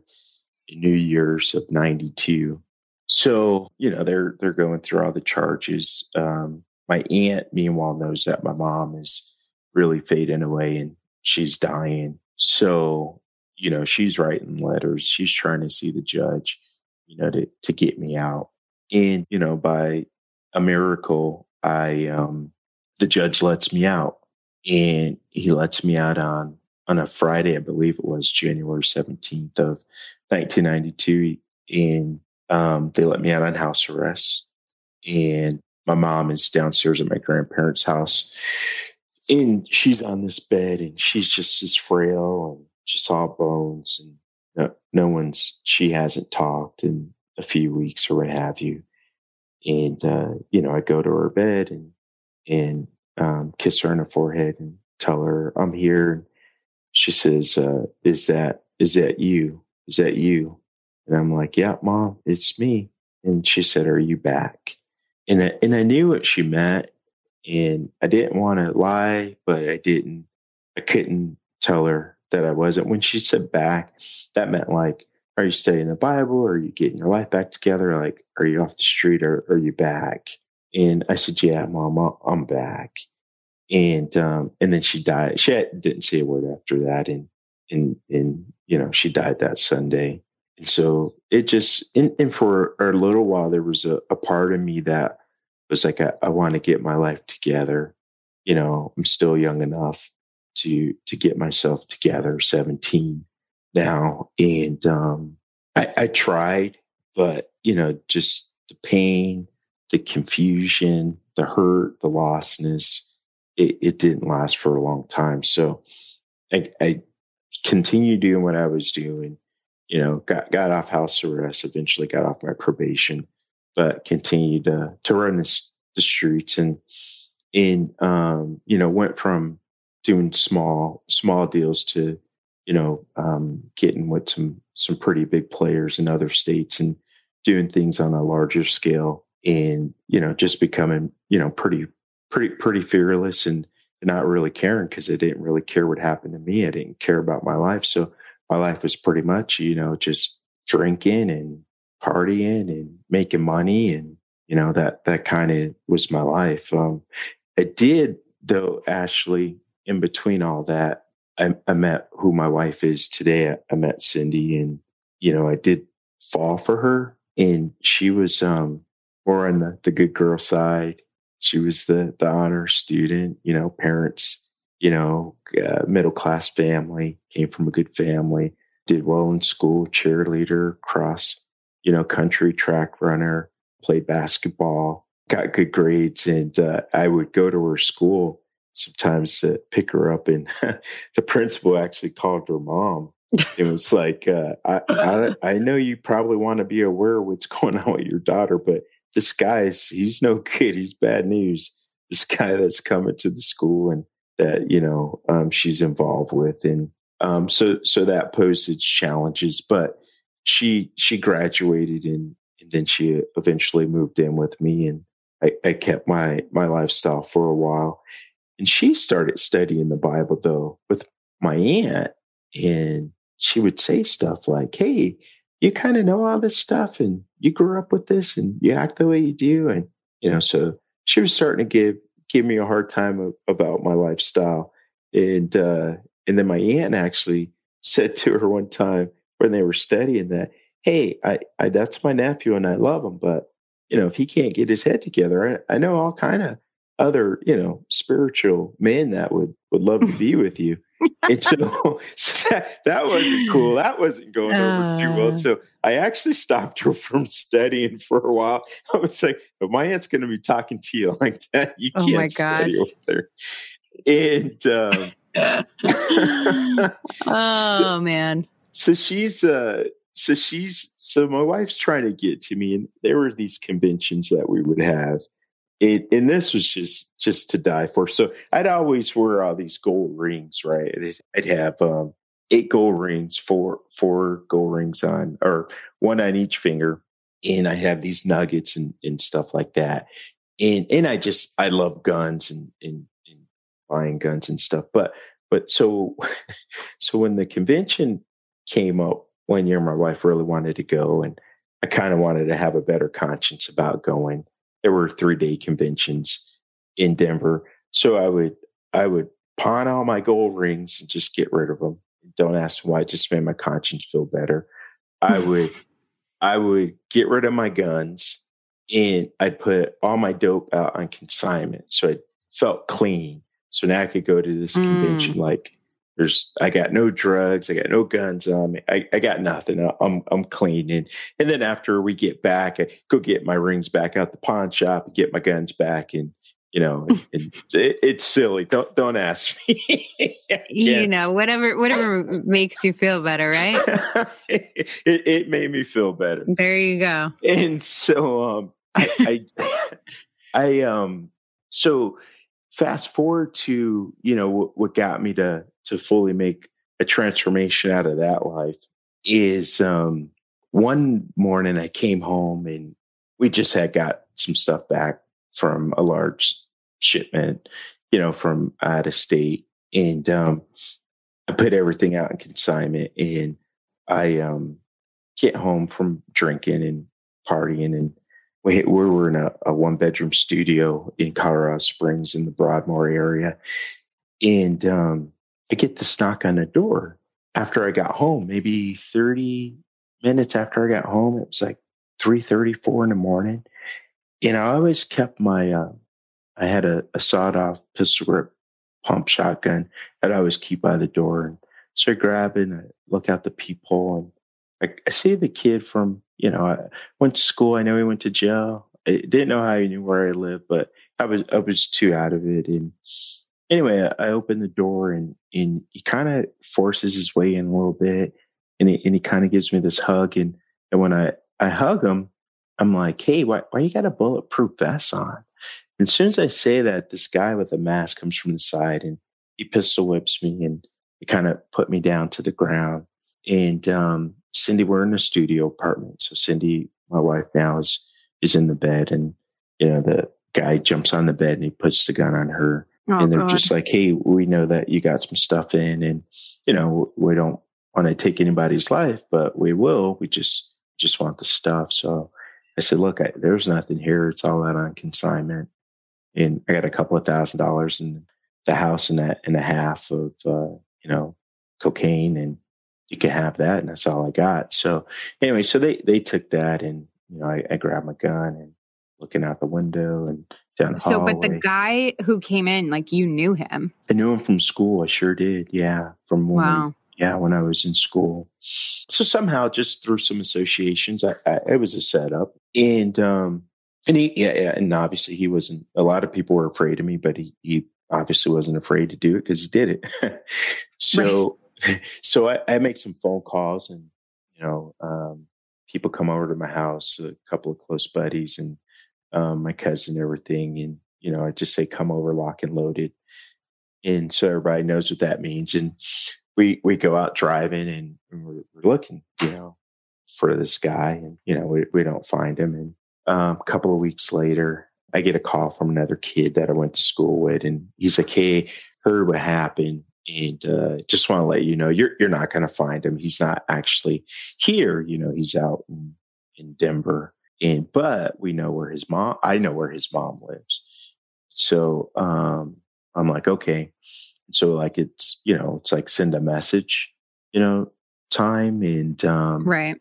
New Year's of '92. So you know they're they're going through all the charges. Um, my aunt, meanwhile, knows that my mom is really fading away and she's dying. So you know she's writing letters. She's trying to see the judge. you know, to to get me out. And you know, by a miracle, I um, the judge lets me out, and he lets me out on on a Friday, I believe it was January seventeenth of 1992, and um, they let me out on house arrest. And my mom is downstairs at my grandparents' house, and she's on this bed, and she's just as frail and just all bones, and no, no one's she hasn't talked in a few weeks or what have you. And uh, you know, I go to her bed and and um, kiss her on the forehead and tell her I'm here. She says, uh, "Is that is that you? Is that you?" And I'm like, "Yeah, mom, it's me." And she said, "Are you back?" And I, and I knew what she meant, and I didn't want to lie, but I didn't. I couldn't tell her that I wasn't. When she said back, that meant like, are you studying the Bible? Are you getting your life back together? Like, are you off the street or are you back? And I said, yeah, mom, I'm back. And, um, and then she died. She had, didn't say a word after that. And, and, and, you know, she died that Sunday. And so it just, and, and for a little while, there was a, a part of me that was like, I, I want to get my life together. You know, I'm still young enough to to get myself together 17 now and um I, I tried but you know just the pain the confusion the hurt the lostness it, it didn't last for a long time. So I, I continued doing what i was doing you know got got off house arrest eventually got off my probation but continued to to run this, the streets and and um you know went from doing small small deals to you know um, getting with some some pretty big players in other states and doing things on a larger scale and you know just becoming you know pretty pretty pretty fearless and not really caring because I didn't really care what happened to me. I didn't care about my life. So my life was pretty much, you know, just drinking and partying and making money. And, you know, that, that kind of was my life. Um, I did though, Ashley, in between all that, I, I met who my wife is today. I, I met Cindy, and you know, I did fall for her, and she was um, more on the, the good girl side. She was the the honor student. You know, parents, you know, uh, middle class family, came from a good family, did well in school, cheerleader, cross, you know, country track runner, played basketball, got good grades, and uh, I would go to her school sometimes to pick her up and the principal actually called her mom it was like uh, I, I, I know you probably want to be aware of what's going on with your daughter but this guy's he's no kid he's bad news this guy that's coming to the school and that you know um, she's involved with and um, so so that posed its challenges but she she graduated and and then she eventually moved in with me and I, I kept my my lifestyle for a while and she started studying the Bible though with my aunt. And she would say stuff like, Hey, you kind of know all this stuff and you grew up with this and you act the way you do. And, you know, so she was starting to give, give me a hard time about my lifestyle. And, uh, and then my aunt actually said to her one time when they were studying that, Hey, I, I, that's my nephew and I love him, but you know, if he can't get his head together, I, I know all kind of other, you know, spiritual men that would would love to be with you. and so, so that, that wasn't cool. That wasn't going over too well. Uh. So I actually stopped her from studying for a while. I was like, if my aunt's going to be talking to you like that, you oh can't study with her. And um, oh so, man. So she's uh so she's so my wife's trying to get to me and there were these conventions that we would have it, and this was just just to die for. So I'd always wear all these gold rings, right? I'd have um, eight gold rings, four four gold rings on, or one on each finger, and I have these nuggets and, and stuff like that. And and I just I love guns and, and and buying guns and stuff. But but so so when the convention came up one year, my wife really wanted to go, and I kind of wanted to have a better conscience about going there were three day conventions in Denver. So I would I would pawn all my gold rings and just get rid of them. Don't ask why. Just made my conscience feel better. I would I would get rid of my guns and I'd put all my dope out on consignment. So I felt clean. So now I could go to this mm. convention like there's I got no drugs, I got no guns on me, I, I got nothing. I'm I'm clean. And and then after we get back, I go get my rings back out the pawn shop and get my guns back and you know, and, and it, it's silly. Don't don't ask me. you know, whatever whatever makes you feel better, right? it, it made me feel better. There you go. And so um I I, I um so fast forward to you know what, what got me to to fully make a transformation out of that life is um one morning I came home and we just had got some stuff back from a large shipment, you know, from out of state. And um, I put everything out in consignment and I um, get home from drinking and partying and we, we were in a, a one bedroom studio in Colorado Springs in the Broadmoor area. And um, I get this knock on the door after I got home, maybe 30 minutes after I got home. It was like 3.34 in the morning. And I always kept my, uh, I had a, a sawed off pistol grip pump shotgun that I always keep by the door. And so I grab it and I look out the peephole and I, I see the kid from, you know, I went to school. I know he went to jail. I didn't know how he knew where I lived, but I was, I was too out of it. And anyway, I, open the door and, and he kind of forces his way in a little bit and he, and he kind of gives me this hug. And, and when I, I hug him, I'm like, hey, why, why you got a bulletproof vest on? And as soon as I say that, this guy with a mask comes from the side and he pistol whips me and he kind of put me down to the ground. And um, Cindy, we're in a studio apartment. So Cindy, my wife now, is is in the bed, and you know the guy jumps on the bed and he puts the gun on her, oh, and they're God. just like, "Hey, we know that you got some stuff in, and you know we don't want to take anybody's life, but we will. We just just want the stuff." So I said, "Look, I, there's nothing here. It's all out on consignment." and I got a couple of thousand dollars in the house and a and a half of uh, you know cocaine, and you can have that, and that's all I got. So anyway, so they they took that, and you know I, I grabbed my gun and looking out the window and down the so, hallway. but the guy who came in, like you knew him. I knew him from school. I sure did. Yeah, from when wow. Yeah, when I was in school. So somehow, just through some associations, I, I it was a setup, and um, and he, yeah, yeah, and obviously he wasn't. A lot of people were afraid of me, but he, he obviously wasn't afraid to do it because he did it. so, right. so I, I, make some phone calls, and you know, um, people come over to my house, a couple of close buddies, and um, my cousin, everything, and you know, I just say, "Come over, lock and loaded," and so everybody knows what that means, and we we go out driving, and, we're, we're looking, you know, for this guy, and you know, we we don't find him, and um, a couple of weeks later, I get a call from another kid that I went to school with, and he's like, "Hey, heard what happened, and uh, just want to let you know you're you're not going to find him. He's not actually here. You know, he's out in, in Denver, and but we know where his mom. I know where his mom lives. So um, I'm like, okay. So like it's you know it's like send a message, you know, time and um, right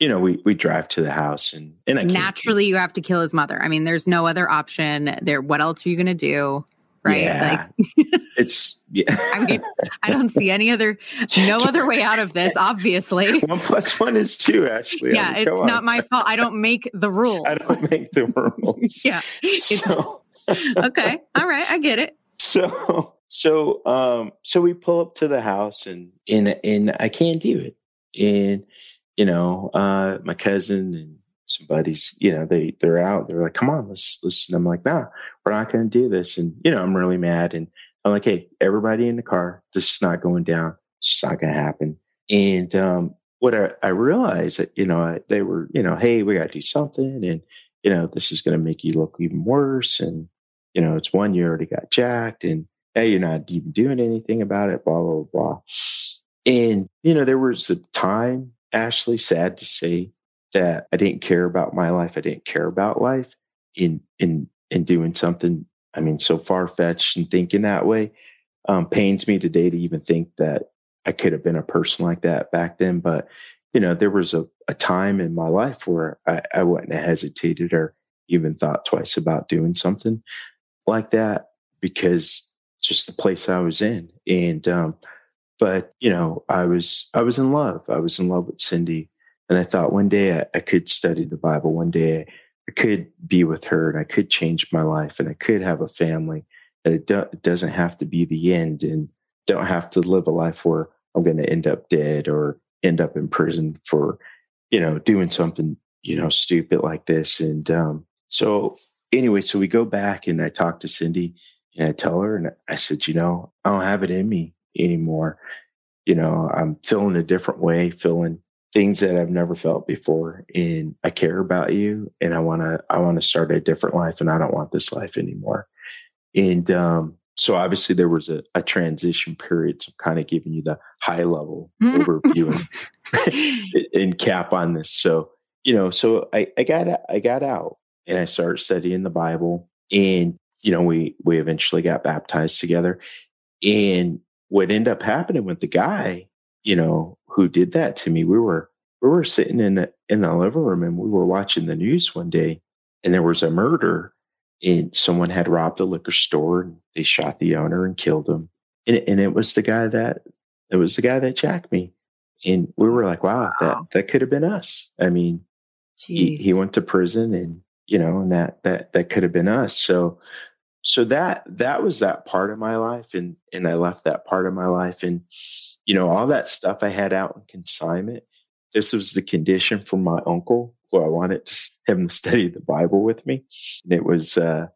you know, we we drive to the house and and I naturally you have to kill his mother. I mean, there's no other option. There, what else are you gonna do? Right? Yeah. Like it's yeah. I mean, I don't see any other no other way out of this, obviously. One plus one is two, actually. Yeah, I mean, it's not my fault. I don't make the rules. I don't make the rules. yeah. So. okay. All right, I get it. So so um so we pull up to the house and and and I can't do it. And you know, uh, my cousin and some buddies, you know, they they're out. They're like, "Come on, let's listen." I'm like, "Nah, we're not going to do this." And you know, I'm really mad. And I'm like, "Hey, everybody in the car, this is not going down. It's not going to happen." And um, what I, I realized that you know I, they were, you know, "Hey, we got to do something," and you know, this is going to make you look even worse. And you know, it's one you already got jacked, and hey, you're not even doing anything about it. Blah blah blah. And you know, there was a time Ashley, sad to say that I didn't care about my life. I didn't care about life in in in doing something. I mean, so far fetched and thinking that way um, pains me today to even think that I could have been a person like that back then. But you know, there was a, a time in my life where I, I wouldn't have hesitated or even thought twice about doing something like that because just the place I was in. And, um, but you know, I was, I was in love. I was in love with Cindy. And I thought one day I, I could study the Bible. One day I could be with her and I could change my life and I could have a family. And it, do, it doesn't have to be the end and don't have to live a life where I'm going to end up dead or end up in prison for, you know, doing something, you know, stupid like this. And um, so anyway, so we go back and I talk to Cindy and I tell her, and I said, you know, I don't have it in me anymore. You know, I'm feeling a different way, feeling things that I've never felt before. And I care about you and I want to, I want to start a different life and I don't want this life anymore. And, um, so obviously there was a, a transition period. So kind of giving you the high level mm-hmm. overview and, and, cap on this. So, you know, so I, I got, I got out and I started studying the Bible and, you know, we, we eventually got baptized together and what ended up happening with the guy, you know, who did that to me, we were, we were sitting in the, in the living room and we were watching the news one day and there was a murder and someone had robbed a liquor store and they shot the owner and killed him. And, and it was the guy that it was the guy that jacked me. And we were like, wow, wow. that that could have been us. I mean, he, he went to prison and you know, and that that that could have been us. So so that that was that part of my life and and I left that part of my life and you know, all that stuff I had out in consignment. This was the condition for my uncle who I wanted to him to study the Bible with me. And it was uh,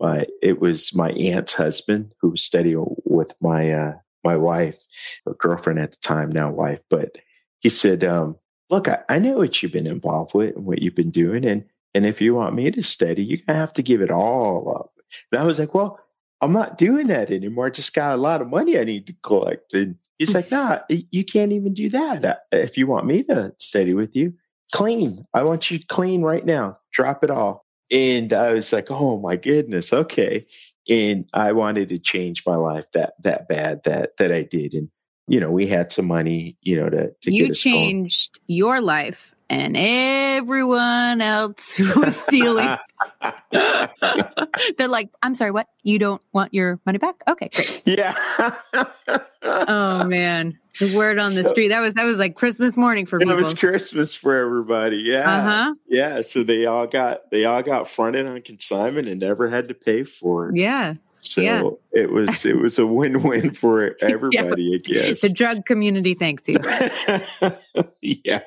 my it was my aunt's husband who was studying with my uh, my wife, or girlfriend at the time, now wife. But he said, um, "Look, I, I know what you've been involved with and what you've been doing, and and if you want me to study, you're gonna have to give it all up." And I was like, "Well." I'm not doing that anymore. I just got a lot of money I need to collect. And he's like, nah, you can't even do that. If you want me to study with you, clean. I want you clean right now. Drop it all. And I was like, oh my goodness, okay. And I wanted to change my life that that bad that that I did. And you know, we had some money, you know, to, to you changed going. your life and everyone else who was stealing. They're like, I'm sorry, what? You don't want your money back? Okay, great. Yeah. oh man. The word on so, the street. That was that was like Christmas morning for people. It was Christmas for everybody. Yeah. Uh-huh. Yeah. So they all got they all got fronted on consignment and never had to pay for it. Yeah. So yeah. it was it was a win win for everybody, yeah. I guess. The drug community thanks you. yeah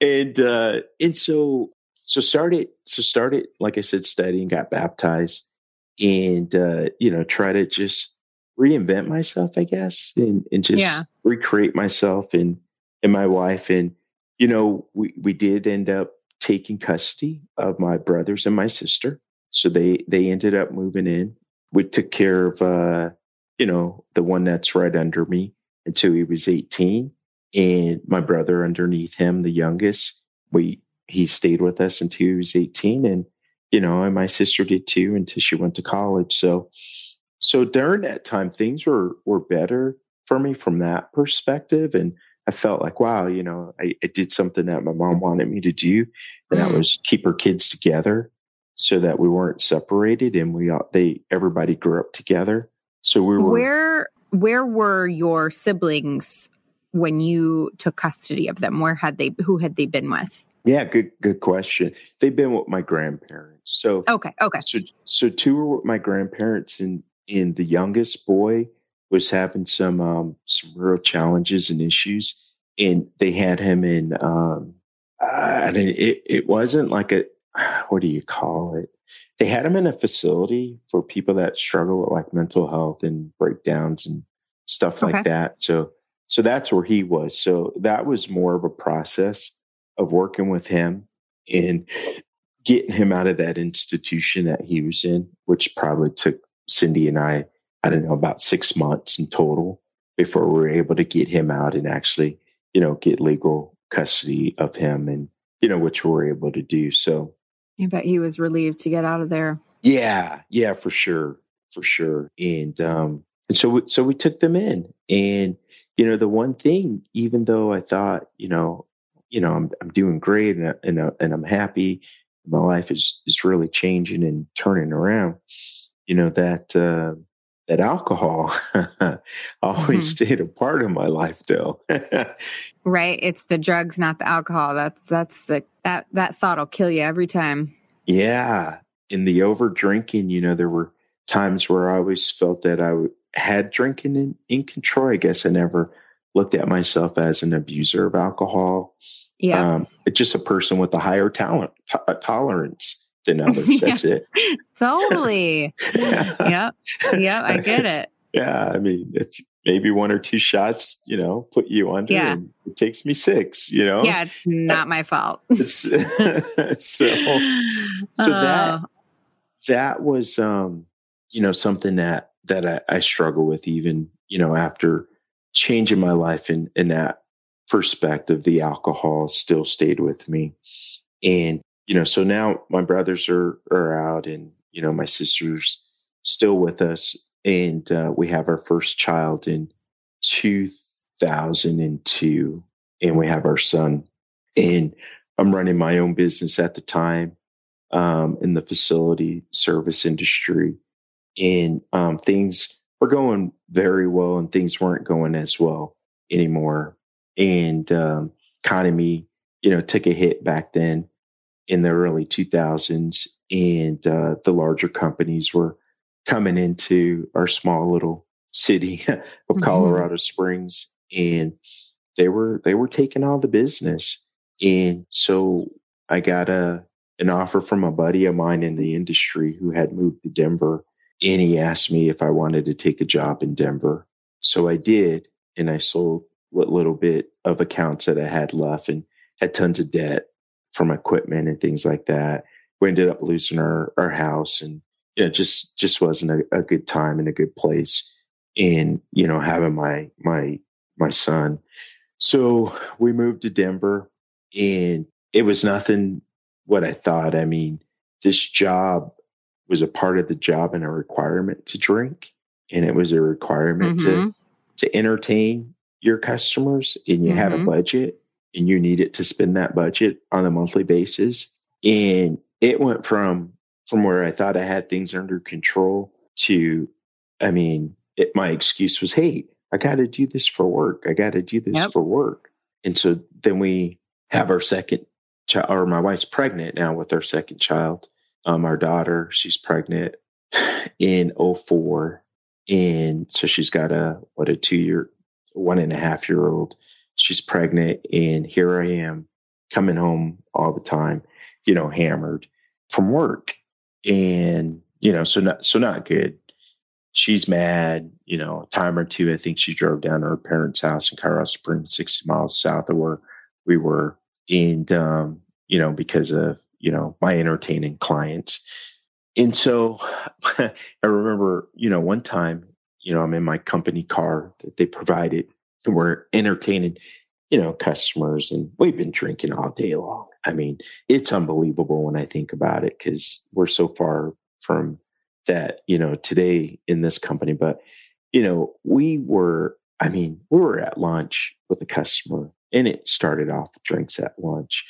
and uh and so so started so started like i said studying got baptized and uh you know try to just reinvent myself i guess and, and just yeah. recreate myself and and my wife and you know we we did end up taking custody of my brothers and my sister. So they they ended up moving in. We took care of uh you know the one that's right under me until he was 18 and my brother underneath him, the youngest, we he stayed with us until he was 18 and you know and my sister did too until she went to college so so during that time things were were better for me from that perspective and i felt like wow you know i, I did something that my mom wanted me to do and mm. that was keep her kids together so that we weren't separated and we all they everybody grew up together so we were where where were your siblings when you took custody of them? Where had they who had they been with? Yeah, good good question. They've been with my grandparents. So Okay, okay. So so two were with my grandparents and and the youngest boy was having some um some real challenges and issues and they had him in um I mean it it wasn't like a what do you call it? They had him in a facility for people that struggle with like mental health and breakdowns and stuff okay. like that. So so that's where he was. So that was more of a process of working with him and getting him out of that institution that he was in, which probably took Cindy and I, I don't know, about six months in total before we were able to get him out and actually, you know, get legal custody of him and, you know, which we were able to do. So I bet he was relieved to get out of there. Yeah, yeah, for sure. For sure. And um and so we, so we took them in and you know, the one thing, even though I thought, you know, you know, I'm I'm doing great and and, and I'm happy, my life is is really changing and turning around. You know that uh, that alcohol always mm-hmm. stayed a part of my life, though. right, it's the drugs, not the alcohol. That's that's the that that thought will kill you every time. Yeah, in the over drinking, you know, there were times where I always felt that I had drinking in, in control. I guess I never looked at myself as an abuser of alcohol. Yeah. Um, just a person with a higher talent, t- tolerance than others. That's it. totally. yeah. Yeah. I get it. Yeah. I mean, if maybe one or two shots, you know, put you under yeah. and it takes me six, you know? Yeah. It's not my fault. so, so uh, that, that was, um, you know, something that, that I, I struggle with even, you know, after changing my life in, in that perspective, the alcohol still stayed with me. And, you know, so now my brothers are, are out and, you know, my sister's still with us. And uh, we have our first child in 2002 and we have our son. And I'm running my own business at the time um, in the facility service industry. And um, things were going very well and things weren't going as well anymore and um, economy, you know, took a hit back then in the early 2000s, and uh, the larger companies were coming into our small little city of mm-hmm. Colorado Springs, and they were they were taking all the business, and so I got a an offer from a buddy of mine in the industry who had moved to Denver, and he asked me if I wanted to take a job in Denver. So I did, and I sold what little bit of accounts that I had left and had tons of debt from equipment and things like that. We ended up losing our, our house and you know, just just wasn't a, a good time and a good place. And, you know, having my my my son. So we moved to Denver and it was nothing what I thought. I mean, this job was a part of the job and a requirement to drink. And it was a requirement mm-hmm. to to entertain your customers and you mm-hmm. have a budget and you need it to spend that budget on a monthly basis. And it went from from where i thought i had things under control to i mean it, my excuse was hey i got to do this for work. I got to do this yep. for work. And so then we have our second child or my wife's pregnant now with our second child. Um, our daughter she's pregnant in 04 and so she's got a what a two year one and a half year old. She's pregnant, and here I am coming home all the time, you know, hammered from work, and you know, so not so not good. She's mad, you know. A time or two, I think she drove down to her parents' house in Colorado Springs, sixty miles south of where we were, and um, you know, because of you know my entertaining clients. And so I remember, you know, one time you know, I'm in my company car that they provided and we're entertaining, you know, customers and we've been drinking all day long. I mean, it's unbelievable when I think about it because we're so far from that, you know, today in this company. But, you know, we were, I mean, we were at lunch with a customer and it started off with drinks at lunch.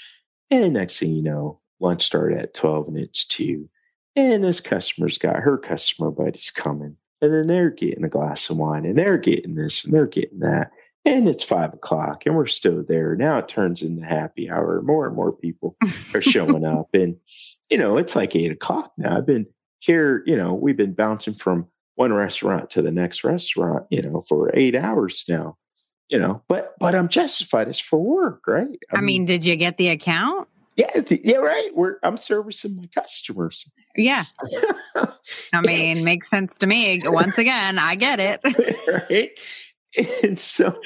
And next thing you know, lunch started at 12 and it's two. And this customer's got her customer buddies coming and then they're getting a glass of wine and they're getting this and they're getting that. And it's five o'clock and we're still there. Now it turns into happy hour. More and more people are showing up. And, you know, it's like eight o'clock now. I've been here, you know, we've been bouncing from one restaurant to the next restaurant, you know, for eight hours now. You know, but but I'm justified. It's for work, right? I, I mean, mean, did you get the account? Yeah, yeah, right. We're I'm servicing my customers. Yeah. I mean, makes sense to me. Once again, I get it. right. And so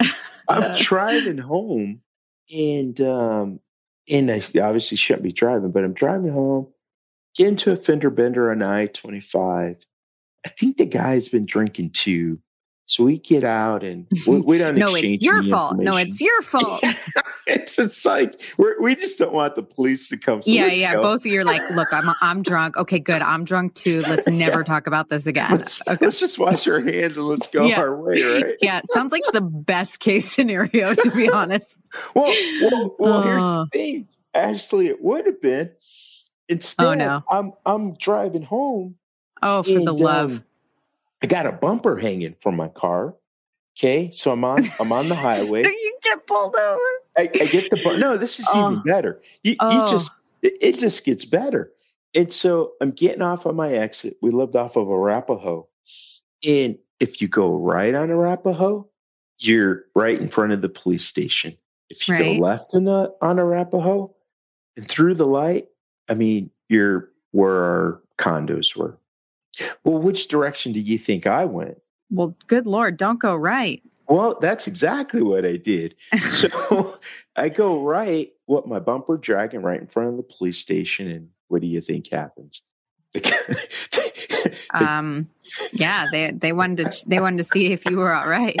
I'm driving home and um and I obviously shouldn't be driving, but I'm driving home, get into a fender bender on I 25. I think the guy's been drinking too. So we get out and we, we don't no, exchange. it's your fault. No, it's your fault. it's it's like we're, we just don't want the police to come. So yeah, yeah. go. Both of you are like, look, I'm I'm drunk. Okay, good. I'm drunk too. Let's never Yeah. talk about this again. Let's, let's just wash our hands and let's go Yeah. our way, right? yeah, it sounds like the best case scenario, to be honest. Well, well, well here's Oh. the thing. Actually, it would have been. Instead, Oh, no. I'm I'm driving home. Oh, for the love. um, I got a bumper hanging from my car. Okay, so I'm on I'm on the highway. so you get pulled over. I, I get the bu- no. This is Oh. even better. You, Oh. you just it, it just gets better. And so I'm getting off on my exit. We lived off of Arapahoe, and if you go right on Arapahoe, you're right in front of the police station. If you Right. go left in the, on Arapahoe and through the light, I mean, you're where our condos were. Well, which direction do you think I went? Well, good lord, don't go right. Well, that's exactly what I did. So I go right, what my bumper dragging right in front of the police station, and what do you think happens? um, yeah, they they wanted to they wanted to see if you were all right.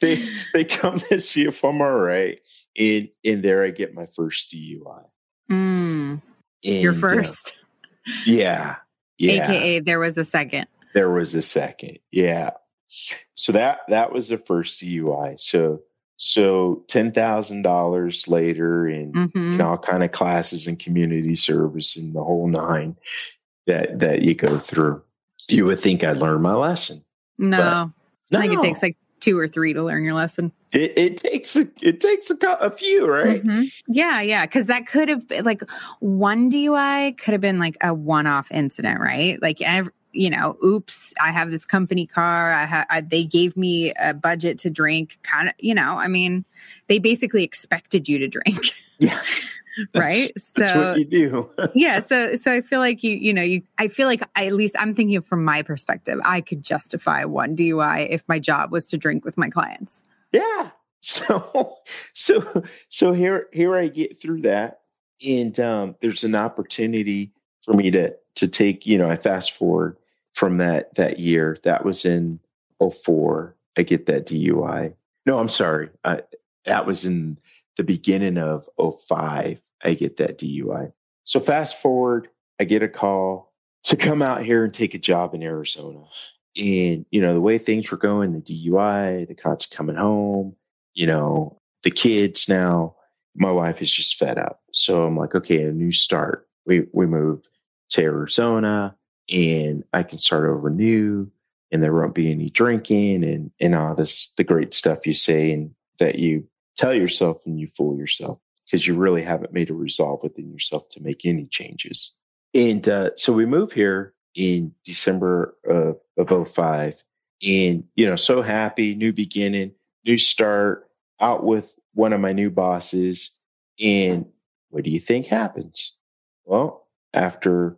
they they come to see if I'm all right, and and there I get my first DUI. Mm, And, your uh, first, yeah, yeah. aka there was a second. there was a second. Yeah. So that that was the first dui so so $10000 later and hmm you know all kind of classes and community service and the whole nine that that you go through you would think i'd learn my lesson. No, no I think it takes like two or three to learn your lesson. It, it takes a it takes a, a few right Mhm. Yeah, yeah, because that could have been like one DUI could have been like a one-off incident, right? Like, ev- you know, oops, I have this company car. I they gave me a budget to drink. Kind of, you know, I mean, they basically expected you to drink, yeah That's- right? that's so what you do yeah so so i feel like you you know you i feel like I, at least i'm thinking from my perspective i could justify one dui if my job was to drink with my clients Yeah. So so so here here I get through that and um there's an opportunity for me to to take, you know, I fast forward from that that year. That was in 04. I get that DUI. No, I'm sorry. I, that was in the beginning of 05. I get that DUI. So fast forward, I get a call to come out here and take a job in Arizona. And, you know, the way things were going, the DUI, the cops coming home, you know, the kids now, my wife is just fed up. So I'm like, okay, a new start. We we move to Arizona and I can start over new and there won't be any drinking and, and all this the great stuff you say and that you tell yourself and you fool yourself because you really haven't made a resolve within yourself to make any changes. And uh, so we move here in December of, of 05 and you know so happy new beginning new start out with one of my new bosses. And what do you think happens? Well after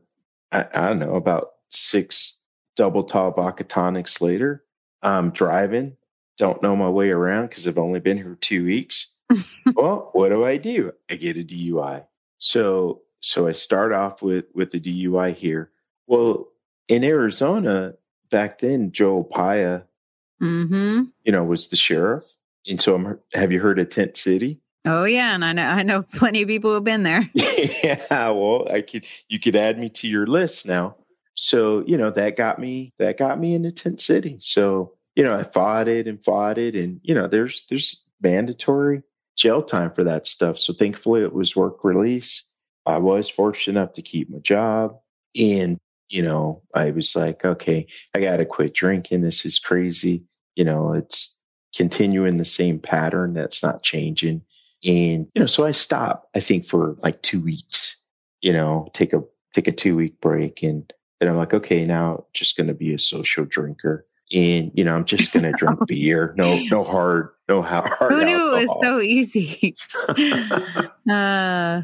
i, I don't know about six double tall vodka tonics later i'm driving don't know my way around because i've only been here two weeks. Well what do i do? I get a dui so so i start off with with the dui here well in arizona back then Joe Arpaio mm-hmm you know, was the sheriff. And so I'm, have you heard of Tent City? oh yeah and i know i know plenty of people who've been there yeah, well, I could you could add me to your list now. So, you know, that got me that got me into Tent City. So, you know, I fought it and fought it and you know, there's there's mandatory jail time for that stuff. So thankfully it was work release. I was fortunate enough to keep my job and you know, I was like, okay, I got to quit drinking. This is crazy. You know, it's continuing the same pattern that's not changing. And, you know, so I stopped, I think for like two weeks, you know, take a, take a two week break. And then I'm like, okay, now just going to be a social drinker. And, you know, I'm just going to drink beer. No, no hard, no hard. who knew it was so easy uh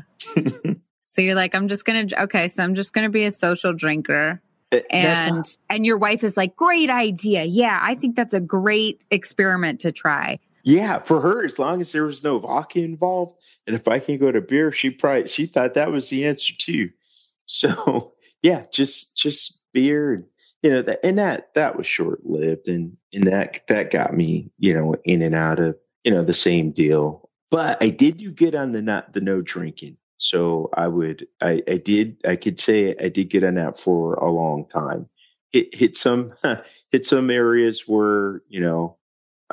so you're like i'm just gonna okay so i'm just gonna be a social drinker. That's and and your wife is like great idea. Yeah i think that's a great experiment to try. Yeah, for her, as long as there was no vodka involved, and if I can go to beer, she probably she thought that was the answer too. So yeah, just just beer and you know that and that that was short lived and and that that got me you know in and out of you know the same deal. But i did do good on the not the no drinking so i would i i did i could say i did get on that for a long time hit hit some hit some areas where you know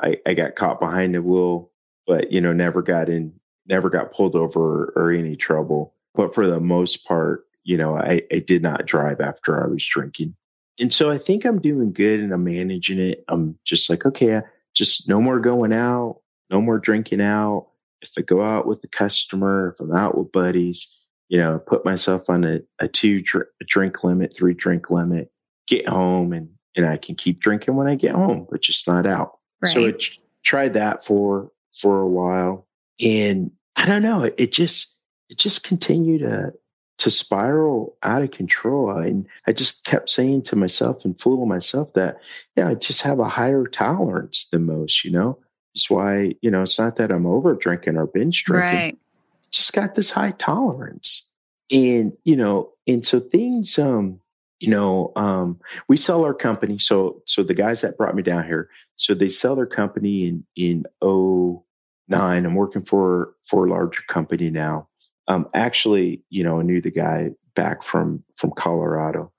i i got caught behind the wheel but you know never got in never got pulled over or, any trouble but for the most part you know I, I did not drive after i was drinking and so I think I'm doing good and I'm managing it. I'm just like, okay, just no more going out, no more drinking out. If I go out with the customer, if I'm out with buddies, you know, put myself on a, a two dr- drink limit, three drink limit, get home and, and I can keep drinking when I get home, but just not out. Right. So I t- tried that for, for a while and I don't know, it, it just, it just continued to, to spiral out of control. And I just kept saying to myself and fooling myself that, yeah, I just have a higher tolerance than most, you know? That's why, you know, it's not that I'm over drinking or binge drinking. Right. Just got this high tolerance. And, you know, and so things, um, you know, um, we sell our company. So, so the guys that brought me down here, so they sell their company in, in oh nine. I'm working for, for a larger company now um, actually, you know, I knew the guy back from from Colorado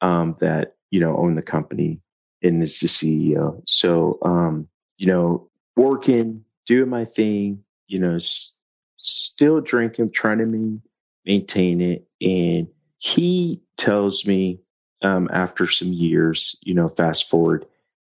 um, that you know owned the company and is the CEO. So, um, you know, working, doing my thing, you know, s- still drinking, trying to me maintain it, and he tells me um, after some years, you know, fast forward,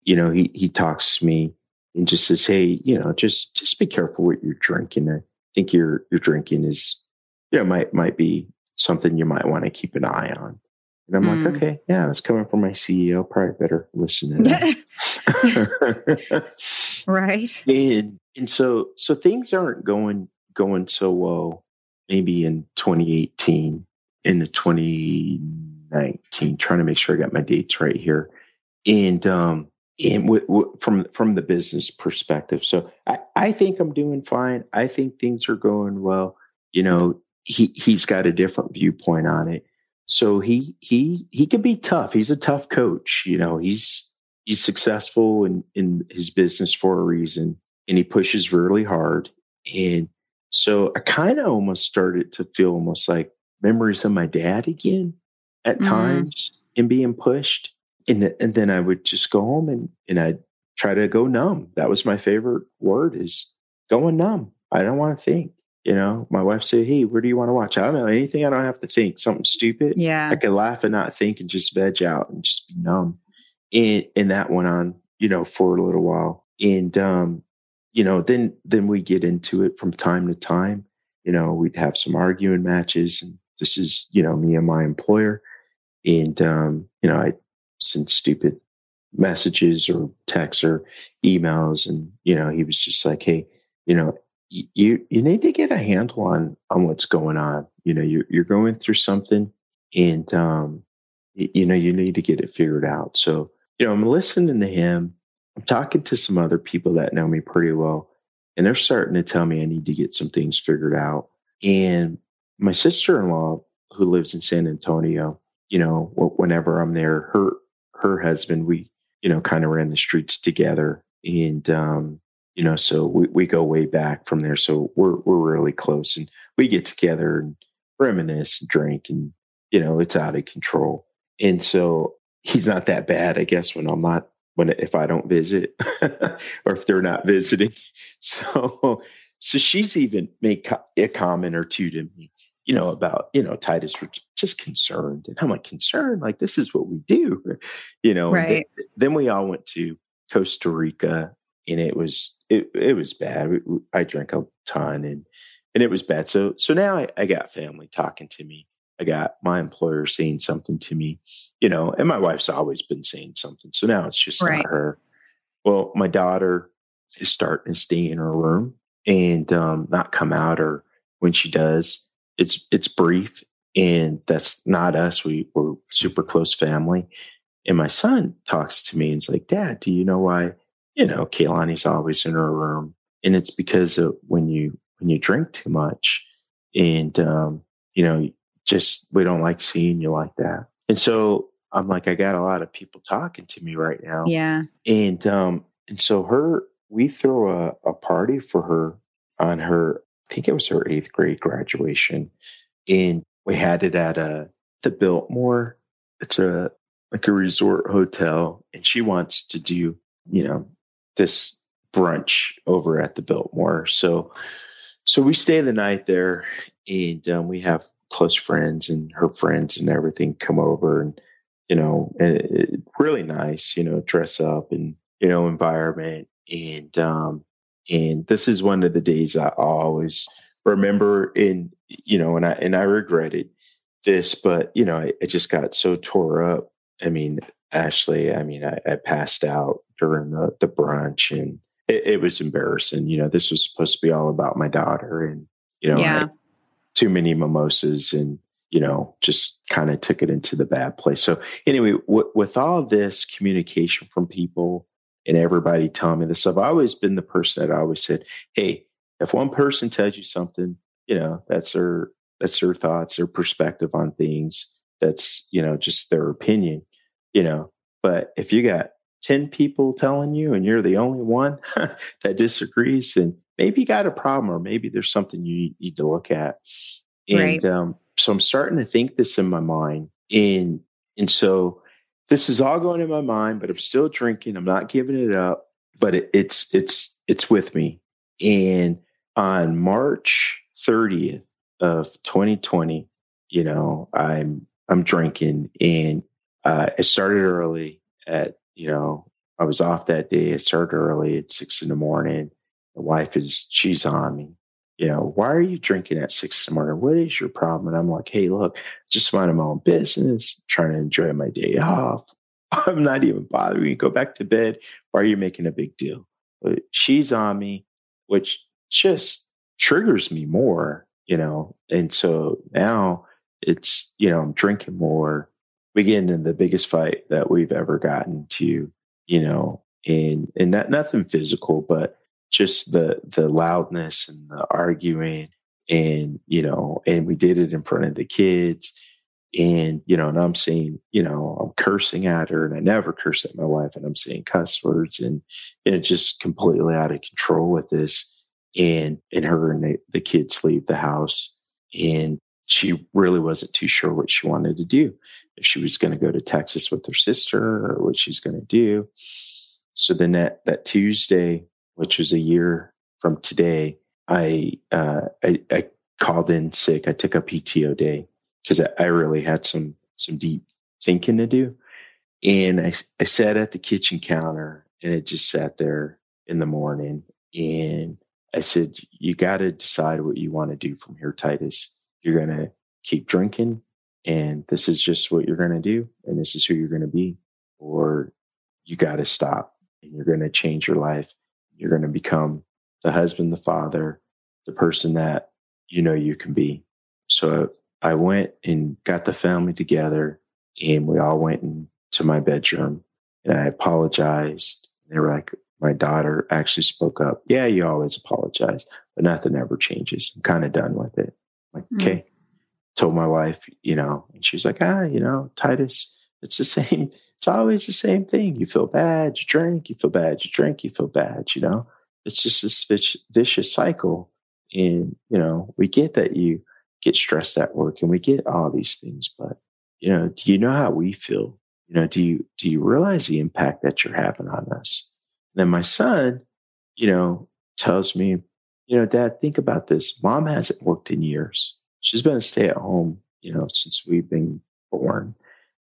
you know, he he talks to me and just says, "Hey, you know, just just be careful what you're drinking. I think your your drinking is you know, might might be something you might want to keep an eye on. And I'm mm. like, okay, yeah, that's coming from my CEO. Probably better listen to that. right. And and so so things aren't going going so well. Maybe in 2018, in the 2019, trying to make sure I got my dates right here. And um, and w- w- from from the business perspective, so I I think I'm doing fine. I think things are going well. You know, he he's got a different viewpoint on it. So he he he can be tough. He's a tough coach. You know, he's he's successful in in his business for a reason, and he pushes really hard. And so I kind of almost started to feel almost like memories of my dad again at mm-hmm. times and being pushed. And and then I would just go home and and I'd try to go numb. That was my favorite word is going numb. I don't want to think. You know, my wife said, Hey, where do you want to watch? I don't know anything. I don't have to think something stupid. Yeah. I could laugh and not think and just veg out and just be numb. And, and that went on, you know, for a little while. And, um, you know, then, then we get into it from time to time. You know, we'd have some arguing matches and this is, you know, me and my employer. And, um, you know, I send stupid messages or texts or emails. And, you know, he was just like, Hey, you know, you you need to get a handle on on what's going on. You know, you're you're going through something, and um, you, know, you need to get it figured out. So, you know, I'm listening to him. I'm talking to some other people that know me pretty well, and they're starting to tell me I need to get some things figured out. And my sister in law, who lives in San Antonio, you know, whenever I'm there, her her husband, we you know, kind of ran the streets together, and um, you know, so we, we go way back from there. So we're we're really close, and we get together and reminisce and drink, and you know, it's out of control. And so he's not that bad, I guess, when I'm not when if I don't visit or if they're not visiting. So so she's even made a comment or two to me, you know, about you know Titus were just concerned, and I'm like concerned, like this is what we do, you know. Right. Then, then we all went to Costa Rica and it was it it was bad. I drank a ton, and and it was bad. So so now I, I got family talking to me. I got my employer saying something to me, you know, and my wife's always been saying something. So now it's just right. not her. Well, my daughter is starting to stay in her room and um, not come out, or when she does, it's it's brief, and that's not us. We we're super close family. And my son talks to me and is like, Dad, do you know why you know, Kaylani's always in her room. And it's because of when you when you drink too much and um, you know, just we don't like seeing you like that. And so I'm like, I got a lot of people talking to me right now. Yeah. And um, and so her, we throw a, a party for her on her, I think it was her eighth grade graduation, and we had it at a the Biltmore. It's a like a resort hotel, and she wants to do, you know, this brunch over at the Biltmore. So, so we stay the night there, and um, we have close friends and her friends and everything come over, and you know, and it, really nice, you know, dress up and you know, environment, and um, and this is one of the days I always remember, in you know, and I and I regretted this, but you know, I, I just got so tore up. I mean, Ashley, I mean, I, I passed out during the, the brunch and it, it, was embarrassing. You know, this was supposed to be all about my daughter and, you know, yeah. too many mimosas and, you know, just kind of took it into the bad place. So anyway, w- with all this communication from people and everybody telling me this stuff, I've always been the person that I always said, Hey, if one person tells you something, you know, that's their, that's their thoughts, their perspective on things. That's, you know, just their opinion, you know, but if you got 10 people telling you and you're the only one that disagrees, then maybe you got a problem or maybe there's something you need to look at. And right. um, so I'm starting to think this in my mind. And, and so this is all going in my mind, but I'm still drinking. I'm not giving it up, but it, it's, it's, it's with me. And on March 30th of 2020, you know, I'm, I'm drinking and uh, it started early at you know, I was off that day. I started early at six in the morning. The wife is, she's on me. You know, why are you drinking at six in the morning? What is your problem? And I'm like, hey, look, just minding my own business, trying to enjoy my day off. I'm not even bothering you. Go back to bed. Why are you making a big deal? But she's on me, which just triggers me more, you know. And so now it's, you know, I'm drinking more we get into the biggest fight that we've ever gotten to, you know, and and not nothing physical, but just the the loudness and the arguing and you know, and we did it in front of the kids. And, you know, and I'm saying, you know, I'm cursing at her and I never curse at my wife and I'm saying cuss words and, and it's just completely out of control with this. And and her and the, the kids leave the house and she really wasn't too sure what she wanted to do if she was going to go to Texas with her sister or what she's going to do. So then that, that Tuesday, which was a year from today, I, uh, I, I called in sick. I took a PTO day because I, I really had some, some deep thinking to do. And I, I sat at the kitchen counter and it just sat there in the morning. And I said, you got to decide what you want to do from here, Titus. You're going to keep drinking and this is just what you're going to do and this is who you're going to be or you got to stop and you're going to change your life. You're going to become the husband the father the person that you know you can be. So i went and got the family together and we all went into my bedroom and i apologized. They were like my daughter actually spoke up. Yeah you always apologize but nothing ever changes. I'm kind of done with it. I'm like mm-hmm. okay told my wife, you know, and she's like, ah, you know, Titus, it's the same. It's always the same thing. You feel bad, you drink, you feel bad, you drink, you feel bad, you know, it's just this vicious cycle. And, you know, we get that you get stressed at work and we get all these things, but, you know, do you know how we feel? You know, do you, do you realize the impact that you're having on us? And then my son, you know, tells me, you know, dad, think about this. Mom hasn't worked in years she's been a stay at home, you know, since we've been born.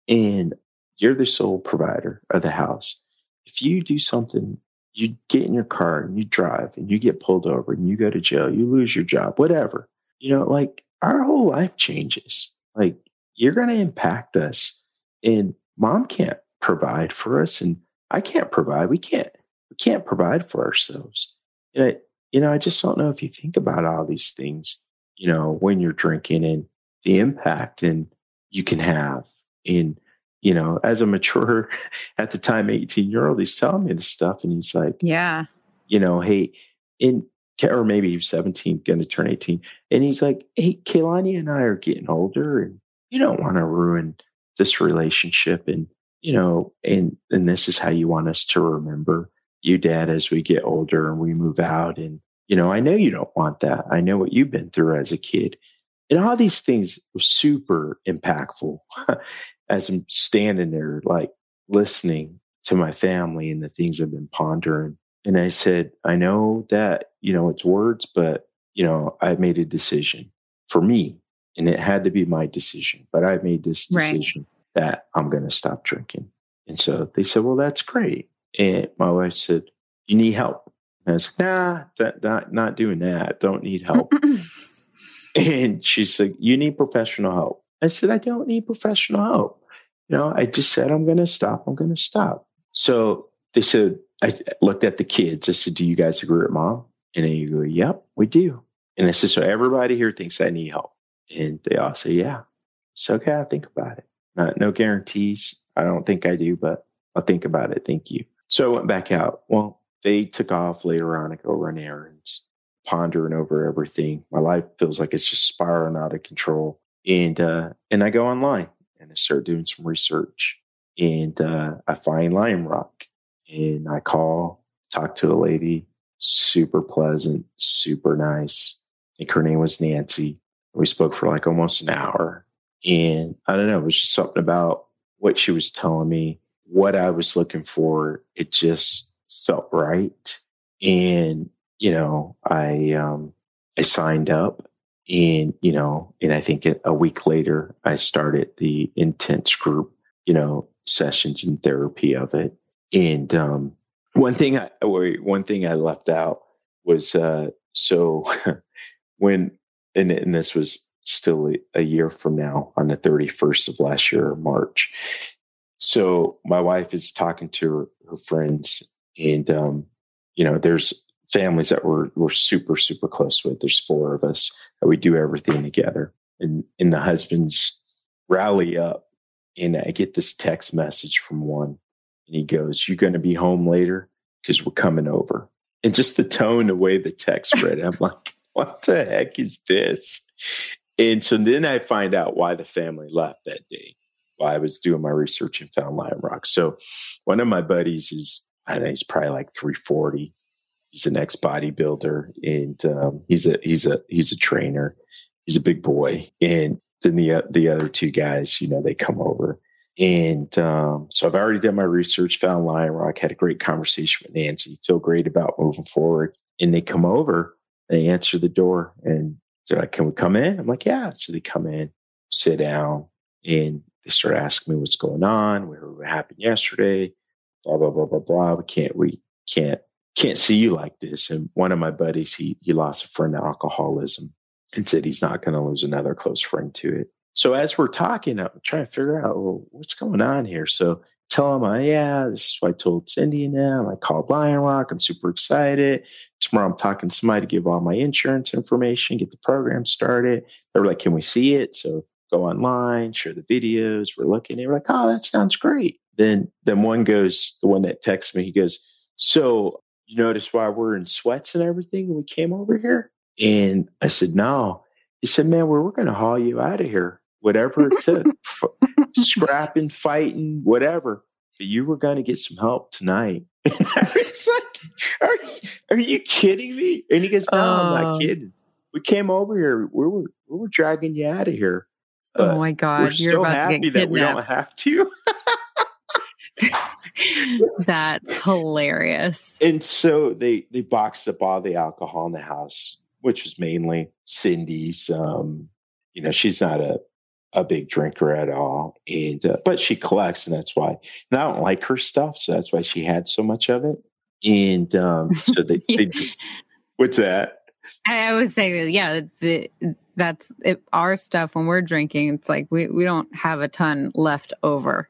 And you're the sole provider of the house. If you do something, you get in your car and you drive and you get pulled over and you go to jail, you lose your job, whatever, you know, like our whole life changes. Like you're going to impact us. And mom can't provide for us and I can't provide. We can't, we can't provide for ourselves. And I, you know, I just don't know if you think about all these things you know, when you're drinking and the impact and you can have in, you know, as a mature at the time 18 year old, he's telling me this stuff and he's like, Yeah, you know, hey, in or maybe he's 17, going to turn 18. And he's like, Hey, Kaylani and I are getting older and you don't want to ruin this relationship and you know and and this is how you want us to remember you dad as we get older and we move out and you know i know you don't want that. I know what you've been through as a kid. And all these things were super impactful as i'm standing there like listening to my family and the things i've been pondering. And i said i know that you know it's words but you know i made a decision for me and it had to be my decision but i made this decision right. that i'm going to stop drinking. And so they said well that's great. And my wife said you need help and i was like nah that, not, not doing that don't need help and she said you need professional help i said i don't need professional help you know i just said i'm going to stop i'm going to stop so they said i looked at the kids i said do you guys agree with mom and they go yep we do and I said, so everybody here thinks I need help. And they all say, yeah. So, okay, I'll think about it. Not, no guarantees. I don't think I do, but I'll think about it. Thank you. So I went back out. Well, they took off later on to go run errands, pondering over everything. My life feels like it's just spiraling out of control. And, uh, and I go online and I start doing some research and, uh, I find Lionrock and I call, talk to a lady, super pleasant, super nice. I think her name was Nancy. We spoke for like almost an hour. And I don't know, it was just something about what she was telling me, what I was looking for. It just felt right. And, you know, I um I signed up and, you know, and I think a week later I started the intense group, you know, sessions and therapy of it. And um one thing I one thing I left out was uh so when and, and this was still a, year from now on the 31st of last year, March. So my wife is talking to her, her friends, and um, you know, there's families that we're we're super super close with. There's four of us that we do everything together, and and the husbands rally up, and I get this text message from one, and he goes, "You're going to be home later? Because we're coming over." And just the tone, the way the text read, I'm like, what the heck is this? And so then I find out why the family left that day. While I was doing my research and found Lionrock. So one of my buddies is, I know he's probably like 340. He's an ex bodybuilder and um, he's a he's a he's a trainer. He's a big boy. And then the the other two guys, you know, they come over. And um, so I've already done my research, found Lionrock, had a great conversation with Nancy, feel great about moving forward. And they come over they answer the door and they're like, Can we come in? I'm like, Yeah. So they come in, sit down, and they start asking me what's going on, what happened yesterday, blah, blah, blah, blah, blah. We can't, we can't, can't see you like this. And one of my buddies, he he lost a friend to alcoholism and said he's not going to lose another close friend to it. So as we're talking, I'm trying to figure out well, what's going on here. So tell him, uh, yeah, this is what I told Cindy them. I called Lionrock. I'm super excited. Tomorrow I'm talking to somebody to give all my insurance information, get the program started. They were like, can we see it? So go online, share the videos. We're looking. They were like, oh, that sounds great. Then, then one goes, the one that texts me, he goes, so you notice why we're in sweats and everything when we came over here? And I said, no. He said, man, we're going to haul you out of here, whatever it took, scrapping, fighting, whatever. But you were going to get some help tonight. And I was like, are you, are you kidding me? And he goes, No, I'm not oh. kidding. We came over here. We were we were dragging you out of here. oh my god! We're so happy that we don't have to. That's hilarious. And so they they boxed up all the alcohol in the house, which was mainly Cindy's. Um, you know, she's not a a big drinker at all, and uh, but she collects, and that's why. And I don't like her stuff, so that's why she had so much of it and um, so they, yeah. they just what's that? I, would say, yeah, the, that's it, our stuff when we're drinking. It's like we we don't have a ton left over.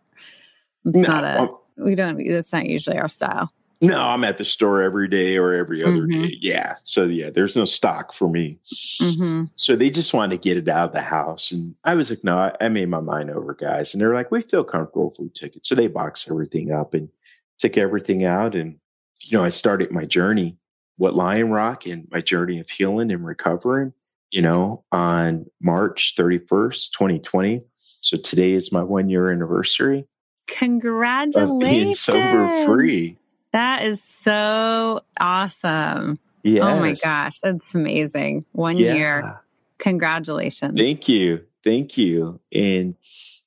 It's no, not a I'm, we don't. That's not usually our style. No, I'm at the store every day or every other mm-hmm. day. Yeah. So yeah, there's no stock for me. Mm-hmm. So they just wanted to get it out of the house. And I was like, no, I, I, made my mind over, guys. And they're like, we feel comfortable if we took it. So they boxed everything up and took everything out. And you know, I started my journey, what Lionrock and my journey of healing and recovering, you know, on March 31st, 2020. So today is my one year anniversary. Congratulations. Of being sober free. That is so awesome. Yes. Oh my gosh. That's amazing. One yeah. year. Congratulations. Thank you. Thank you. And,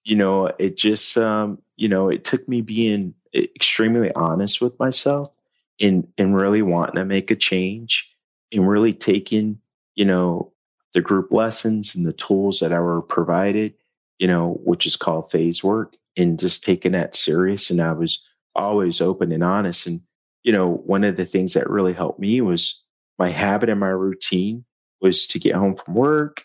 you know, it just, um, you know, it took me being extremely honest with myself and, and really wanting to make a change and really taking, you know, the group lessons and the tools that I were provided, you know, which is called phase work and just taking that serious. And I was always open and honest. And, you know, one of the things that really helped me was my habit and my routine was to get home from work,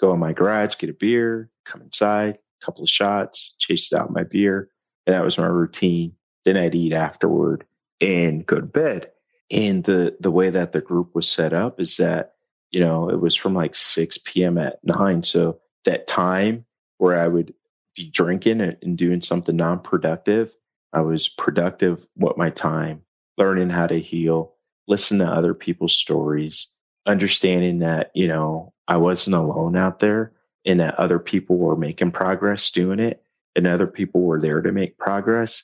go in my garage, get a beer, come inside, couple of shots, chase out my beer. And that was my routine. Then I'd eat afterward and go to bed. And the the way that the group was set up is that, you know, it was from like 6 p.m. at nine. So that time where I would drinking and doing something non-productive, I was productive with my time, learning how to heal, listen to other people's stories, understanding that, you know, I wasn't alone out there and that other people were making progress doing it and other people were there to make progress.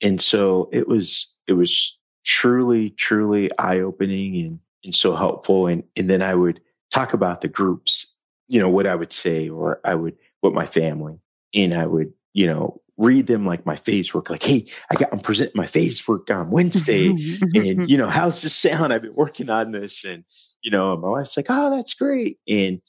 And so it was, it was truly, truly eye opening and, and so helpful. And, and then I would talk about the groups, you know, what I would say, or I would, with my family and I would, you know, read them like my phase work, like, hey, I got I'm presenting my phase work on Wednesday. and, you know, how's this sound? I've been working on this. And, you know, my wife's like, oh, that's great. And,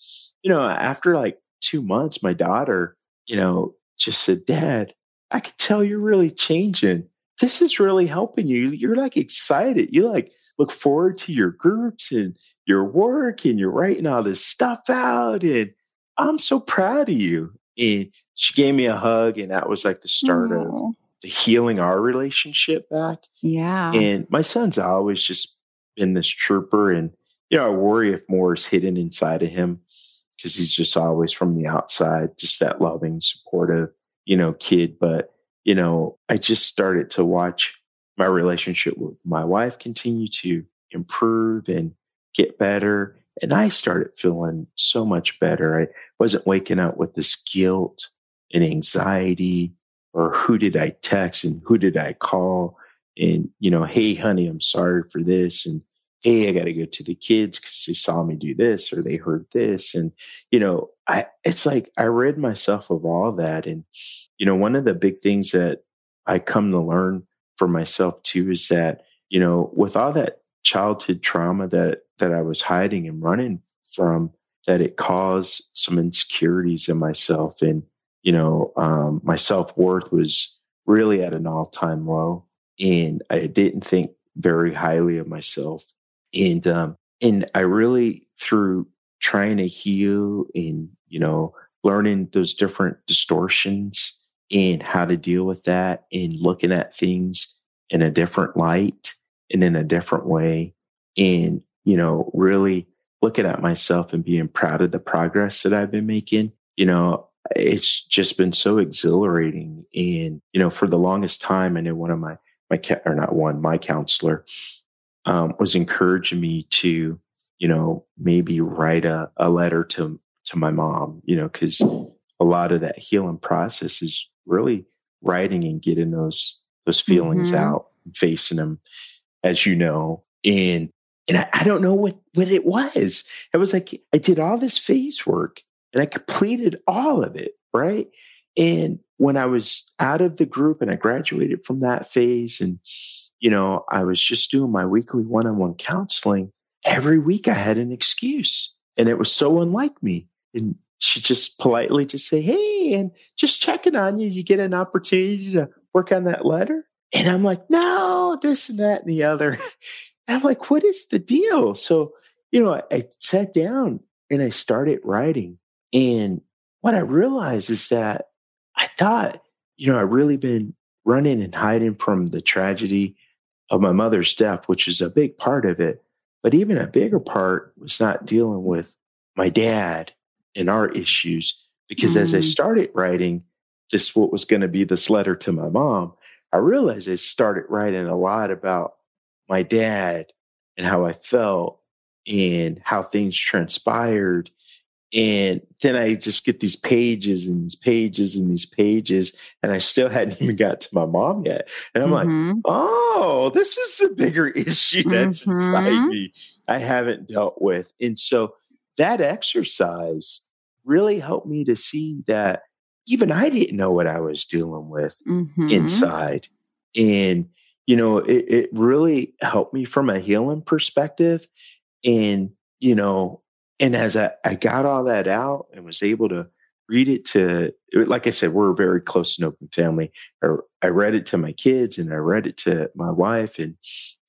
you know, after like two months, my daughter, you know, just said, Dad, I can tell you're really changing. This is really helping you. You're like excited. You like look forward to your groups and your work and you're writing all this stuff out. And I'm so proud of you. And she gave me a hug, and that was like the start Aww. of the healing our relationship back. Yeah. And my son's always just been this trooper, and you know, I worry if more is hidden inside of him because he's just always from the outside, just that loving, supportive, you know, kid. But you know, I just started to watch my relationship with my wife continue to improve and get better. And I started feeling so much better. I wasn't waking up with this guilt and anxiety or who did I text and who did I call? And, you know, hey, honey, I'm sorry for this. And hey, I got to go to the kids because they saw me do this or they heard this. And, you know, I, it's like I rid myself of all of that. And, you know, one of the big things that I come to learn for myself too is that, you know, with all that childhood trauma that, that I was hiding and running from, that it caused some insecurities in myself and you know um, my self-worth was really at an all-time low and i didn't think very highly of myself and um, and i really through trying to heal and you know learning those different distortions and how to deal with that and looking at things in a different light and in a different way and you know really looking at myself and being proud of the progress that I've been making, you know, it's just been so exhilarating. And, you know, for the longest time, I know one of my, my, or not one, my counselor um, was encouraging me to, you know, maybe write a, a letter to, to my mom, you know, cause a lot of that healing process is really writing and getting those, those feelings mm-hmm. out, facing them, as you know. And and I, I, don't know what, what it was. It was like I did all this phase work and I completed all of it, right? And when I was out of the group and I graduated from that phase and you know, I was just doing my weekly one-on-one counseling, every week I had an excuse. And it was so unlike me. And she just politely just say, Hey, and just checking on you. You get an opportunity to work on that letter. And I'm like, no, this and that and the other. I'm like, what is the deal? So, you know, I, I sat down and I started writing. And what I realized is that I thought, you know, I've really been running and hiding from the tragedy of my mother's death, which is a big part of it. But even a bigger part was not dealing with my dad and our issues. Because mm-hmm. as I mm. started writing this, what was going to be this letter to my mom, I realized I started writing a lot about my dad and how I felt and how things transpired And then I just get these pages and these pages and these pages, and I still hadn't even got to my mom yet. And I'm mm-hmm. like, oh, this is a bigger issue that's mm-hmm. inside me I haven't dealt with. And so that exercise really helped me to see that even I didn't know what I was dealing with mm-hmm. inside. And, you know, it, it really helped me from a healing perspective. And, you know, and as I, I got all that out and was able to read it to like i said we're a very close and open family I, read it to my kids and i read it to my wife and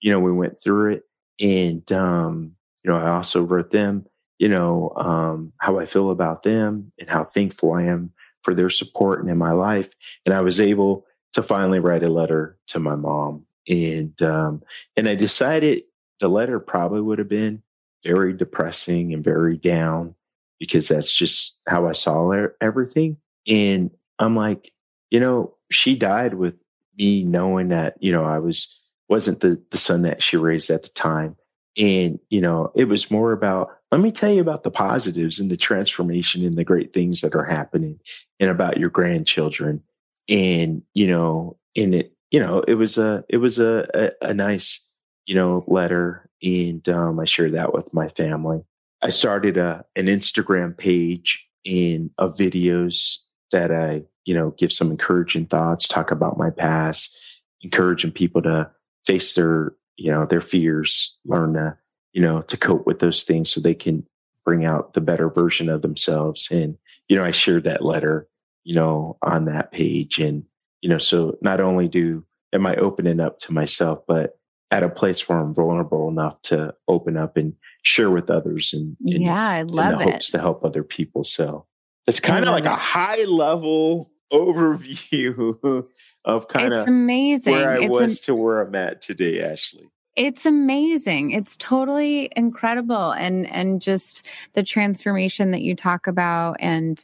you know we went through it and um you know i also wrote them you know um how i feel about them and how thankful i am for their support and in my life and i was able to finally write a letter to my mom and um and i decided the letter probably would have been very depressing and very down because that's just how I saw everything. And I'm like, you know, she died with me knowing that, you know, I was wasn't the the son that she raised at the time. And, you know, it was more about, let me tell you about the positives and the transformation and the great things that are happening and about your grandchildren. And, you know, in it, you know, it was a it was a, a, a nice, you know, letter and um, I shared that with my family. I started a an Instagram page in of videos that I, you know, give some encouraging thoughts, talk about my past, encouraging people to face their, you know, their fears, learn to, you know, to cope with those things so they can bring out the better version of themselves. And, you know, I shared that letter, you know, on that page. And, you know, so not only do am I opening up to myself, but at a place where I'm vulnerable enough to open up and share with others and, and yeah, I love in the it. hopes to help other people. So it's kind of like it. a high level overview of kind of amazing where I it's was am- to where I'm at today, Ashley. It's amazing. It's totally incredible and and just the transformation that you talk about and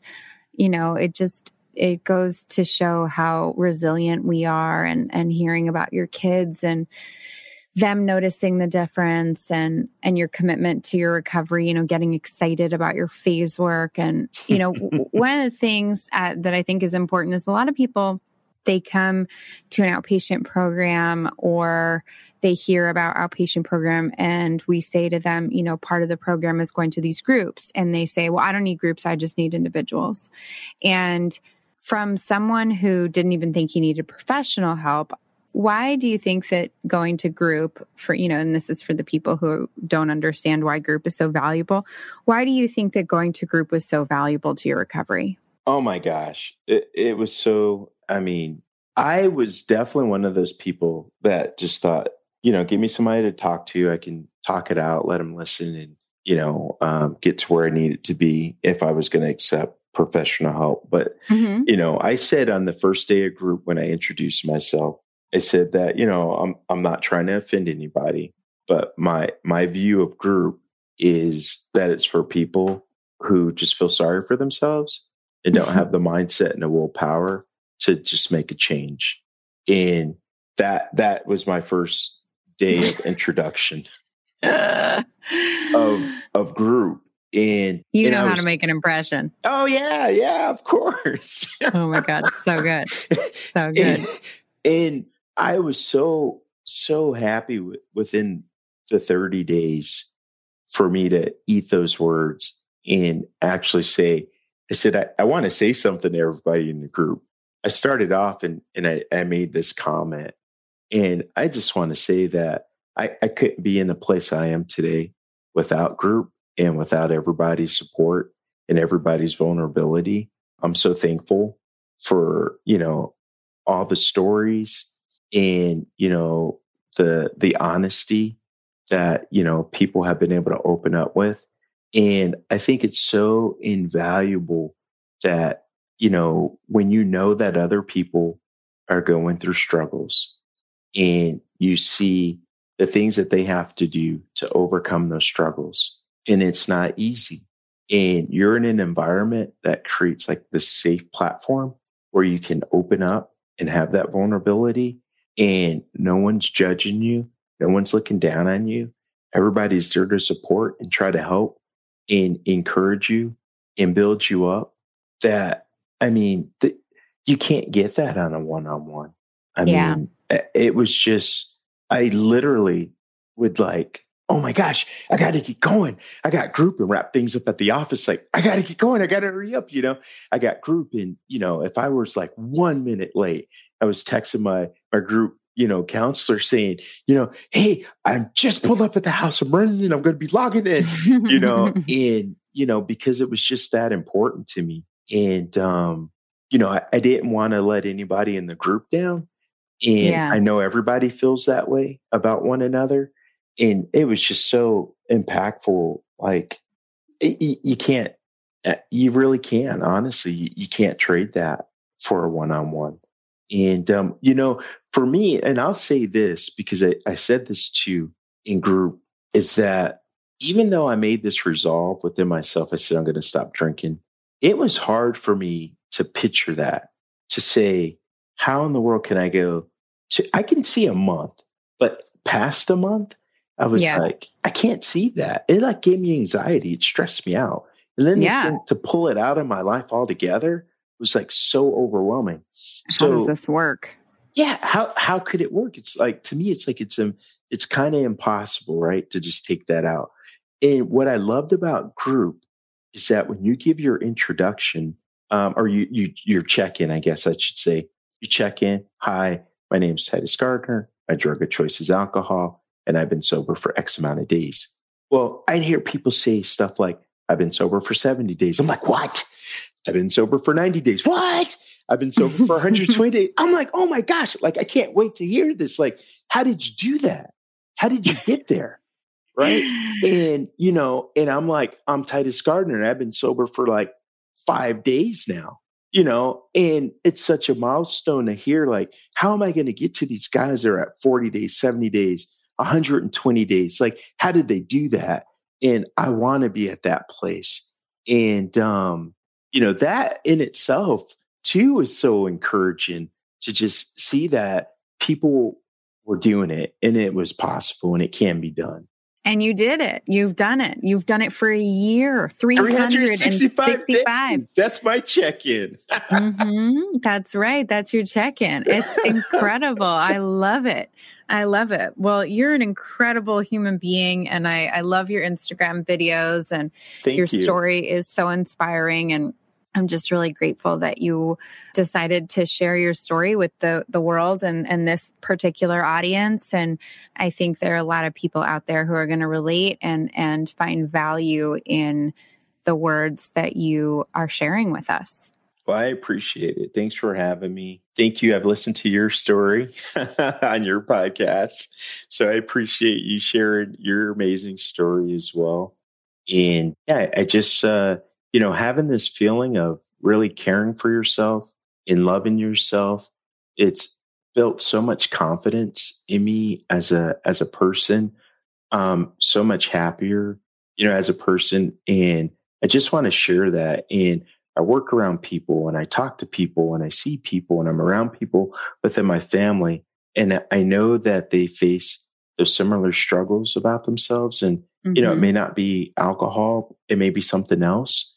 you know, it just it goes to show how resilient we are and and hearing about your kids and them noticing the difference and and your commitment to your recovery you know getting excited about your phase work. And you know one of the things uh, that i think is important is a lot of people they come to an outpatient program or they hear about outpatient program and we say to them you know part of the program is going to these groups. And they say well i don't need groups i just need individuals. And from someone who didn't even think he needed professional help why do you think that going to group for, you know, and this is for the people who don't understand why group is so valuable, why do you think that going to group was so valuable to your recovery? Oh my gosh. It, it was so, I mean, I was definitely one of those people that just thought, you know, give me somebody to talk to. I can talk it out, let them listen, and, you know, um, get to where I needed to be if I was going to accept professional help. But, mm-hmm. you know, I said on the first day of group when I introduced myself, I said that you know I'm I'm not trying to offend anybody, but my my view of group is that it's for people who just feel sorry for themselves and don't have the mindset and the willpower to just make a change. And that that was my first day of introduction of of group. And you and know was, how to make an impression. Oh yeah, yeah, of course. oh my god, so good, so good. And, and I was so so happy with, within the 30 days for me to eat those words and actually say, I said, I, I want to say something to everybody in the group. I started off and, and I, I made this comment. And I just want to say that I, I couldn't be in the place I am today without group and without everybody's support and everybody's vulnerability. I'm so thankful for, you know, all the stories and you know the the honesty that you know people have been able to open up with and i think it's so invaluable that you know when you know that other people are going through struggles and you see the things that they have to do to overcome those struggles and it's not easy and you're in an environment that creates like this safe platform where you can open up and have that vulnerability and no one's judging you, no one's looking down on you. Everybody's there to support and try to help and encourage you and build you up that, I mean, th- you can't get that on a one on one. I Yeah. mean, it was just, I literally would like, oh my gosh, I got to get going. I got group and wrap things up at the office. Like, I got to get going. I got to hurry up. You know, I got group. And, you know, if I was like one minute late, I was texting my, my group, you know, counselor saying, you know, hey, I'm just pulled up at the house. I'm running in. I'm going to be logging in, you know, and, you know, because it was just that important to me. And, um, you know, I, I didn't want to let anybody in the group down. And Yeah. I know everybody feels that way about one another. And it was just so impactful. Like, you, you can't, uh, you really can, honestly, you, you can't trade that for a one on one. And, um, you know, for me, and I'll say this because I, I said this too in group, is that even though I made this resolve within myself, I said, I'm going to stop drinking. It was hard for me to picture that, to say, how in the world can I go to, I can see a month, but past a month, I was Yeah. like, I can't see that. It like gave me anxiety. It stressed me out. And then to Yeah. think- to pull it out of my life altogether was like so overwhelming. How does this work? yeah, how how could it work? It's like to me, it's like it's um, it's kind of impossible, right, to just take that out. And what I loved about group is that when you give your introduction, um, or you you your check in, I guess I should say, you check in. Hi, my name is Titus Gardner. My drug of choice is alcohol, and I've been sober for X amount of days. Well, I'd hear people say stuff like, "I've been sober for seventy days." I'm like, "What?" I've been sober for 90 days. What? I've been sober for 120 days. I'm like, oh my gosh, like I can't wait to hear this. Like, how did you do that? How did you get there? Right. And, you know, and I'm like, I'm Titus Gardner and I've been sober for like five days now, you know, and it's such a milestone to hear, like, how am I going to get to these guys that are at 40 days, 70 days, 120 days? Like, how did they do that? And I want to be at that place. And, um, you know, that in itself too is so encouraging to just see that people were doing it and it was possible and it can be done. And you did it. You've done it. You've done it for a year. 365 365. days. That's my check-in. hmm That's right. That's your check in. It's incredible. I love it. I love it. Well, you're an incredible human being, and I, I love your Instagram videos, and Thank your you. story is so inspiring. And I'm just really grateful that you decided to share your story with the the world and and this particular audience. And I think there are a lot of people out there who are going to relate and and find value in the words that you are sharing with us. Well, I appreciate it. Thanks for having me. Thank you. I've listened to your story on your podcast. So I appreciate you sharing your amazing story as well. And yeah, I just, uh, you know, having this feeling of really caring for yourself and loving yourself, it's built so much confidence in me as a, as a person, um, so much happier, you know, as a person. And I just want to share that. And I work around people and I talk to people and I see people and I'm around people within my family. And I know that they face those similar struggles about themselves. And, you know, it may mm-hmm. not be alcohol, it may be something else.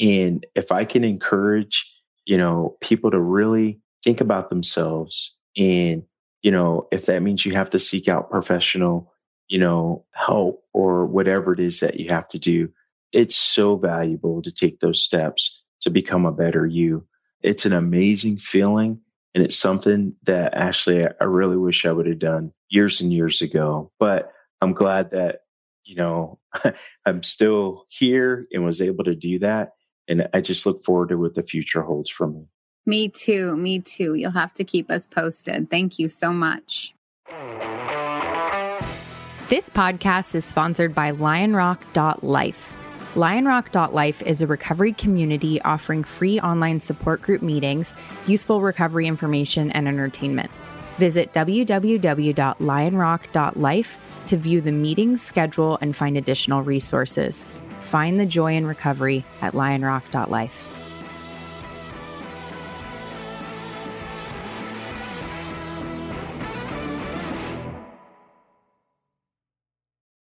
And if I can encourage, you know, people to really think about themselves and, you know, if that means you have to seek out professional, you know, help or whatever it is that you have to do, it's so valuable to take those steps to become a better you. It's an amazing feeling. And it's something that actually I really wish I would have done years and years ago. But I'm glad that, you know, I'm still here and was able to do that. And I just look forward to what the future holds for me. Me too. Me too. You'll have to keep us posted. Thank you so much. This podcast is sponsored by lionrock.life. Lionrock.life is a recovery community offering free online support group meetings, useful recovery information, and entertainment. Visit www.lionrock.life to view the meeting schedule and find additional resources. Find the joy in recovery at lionrock.life.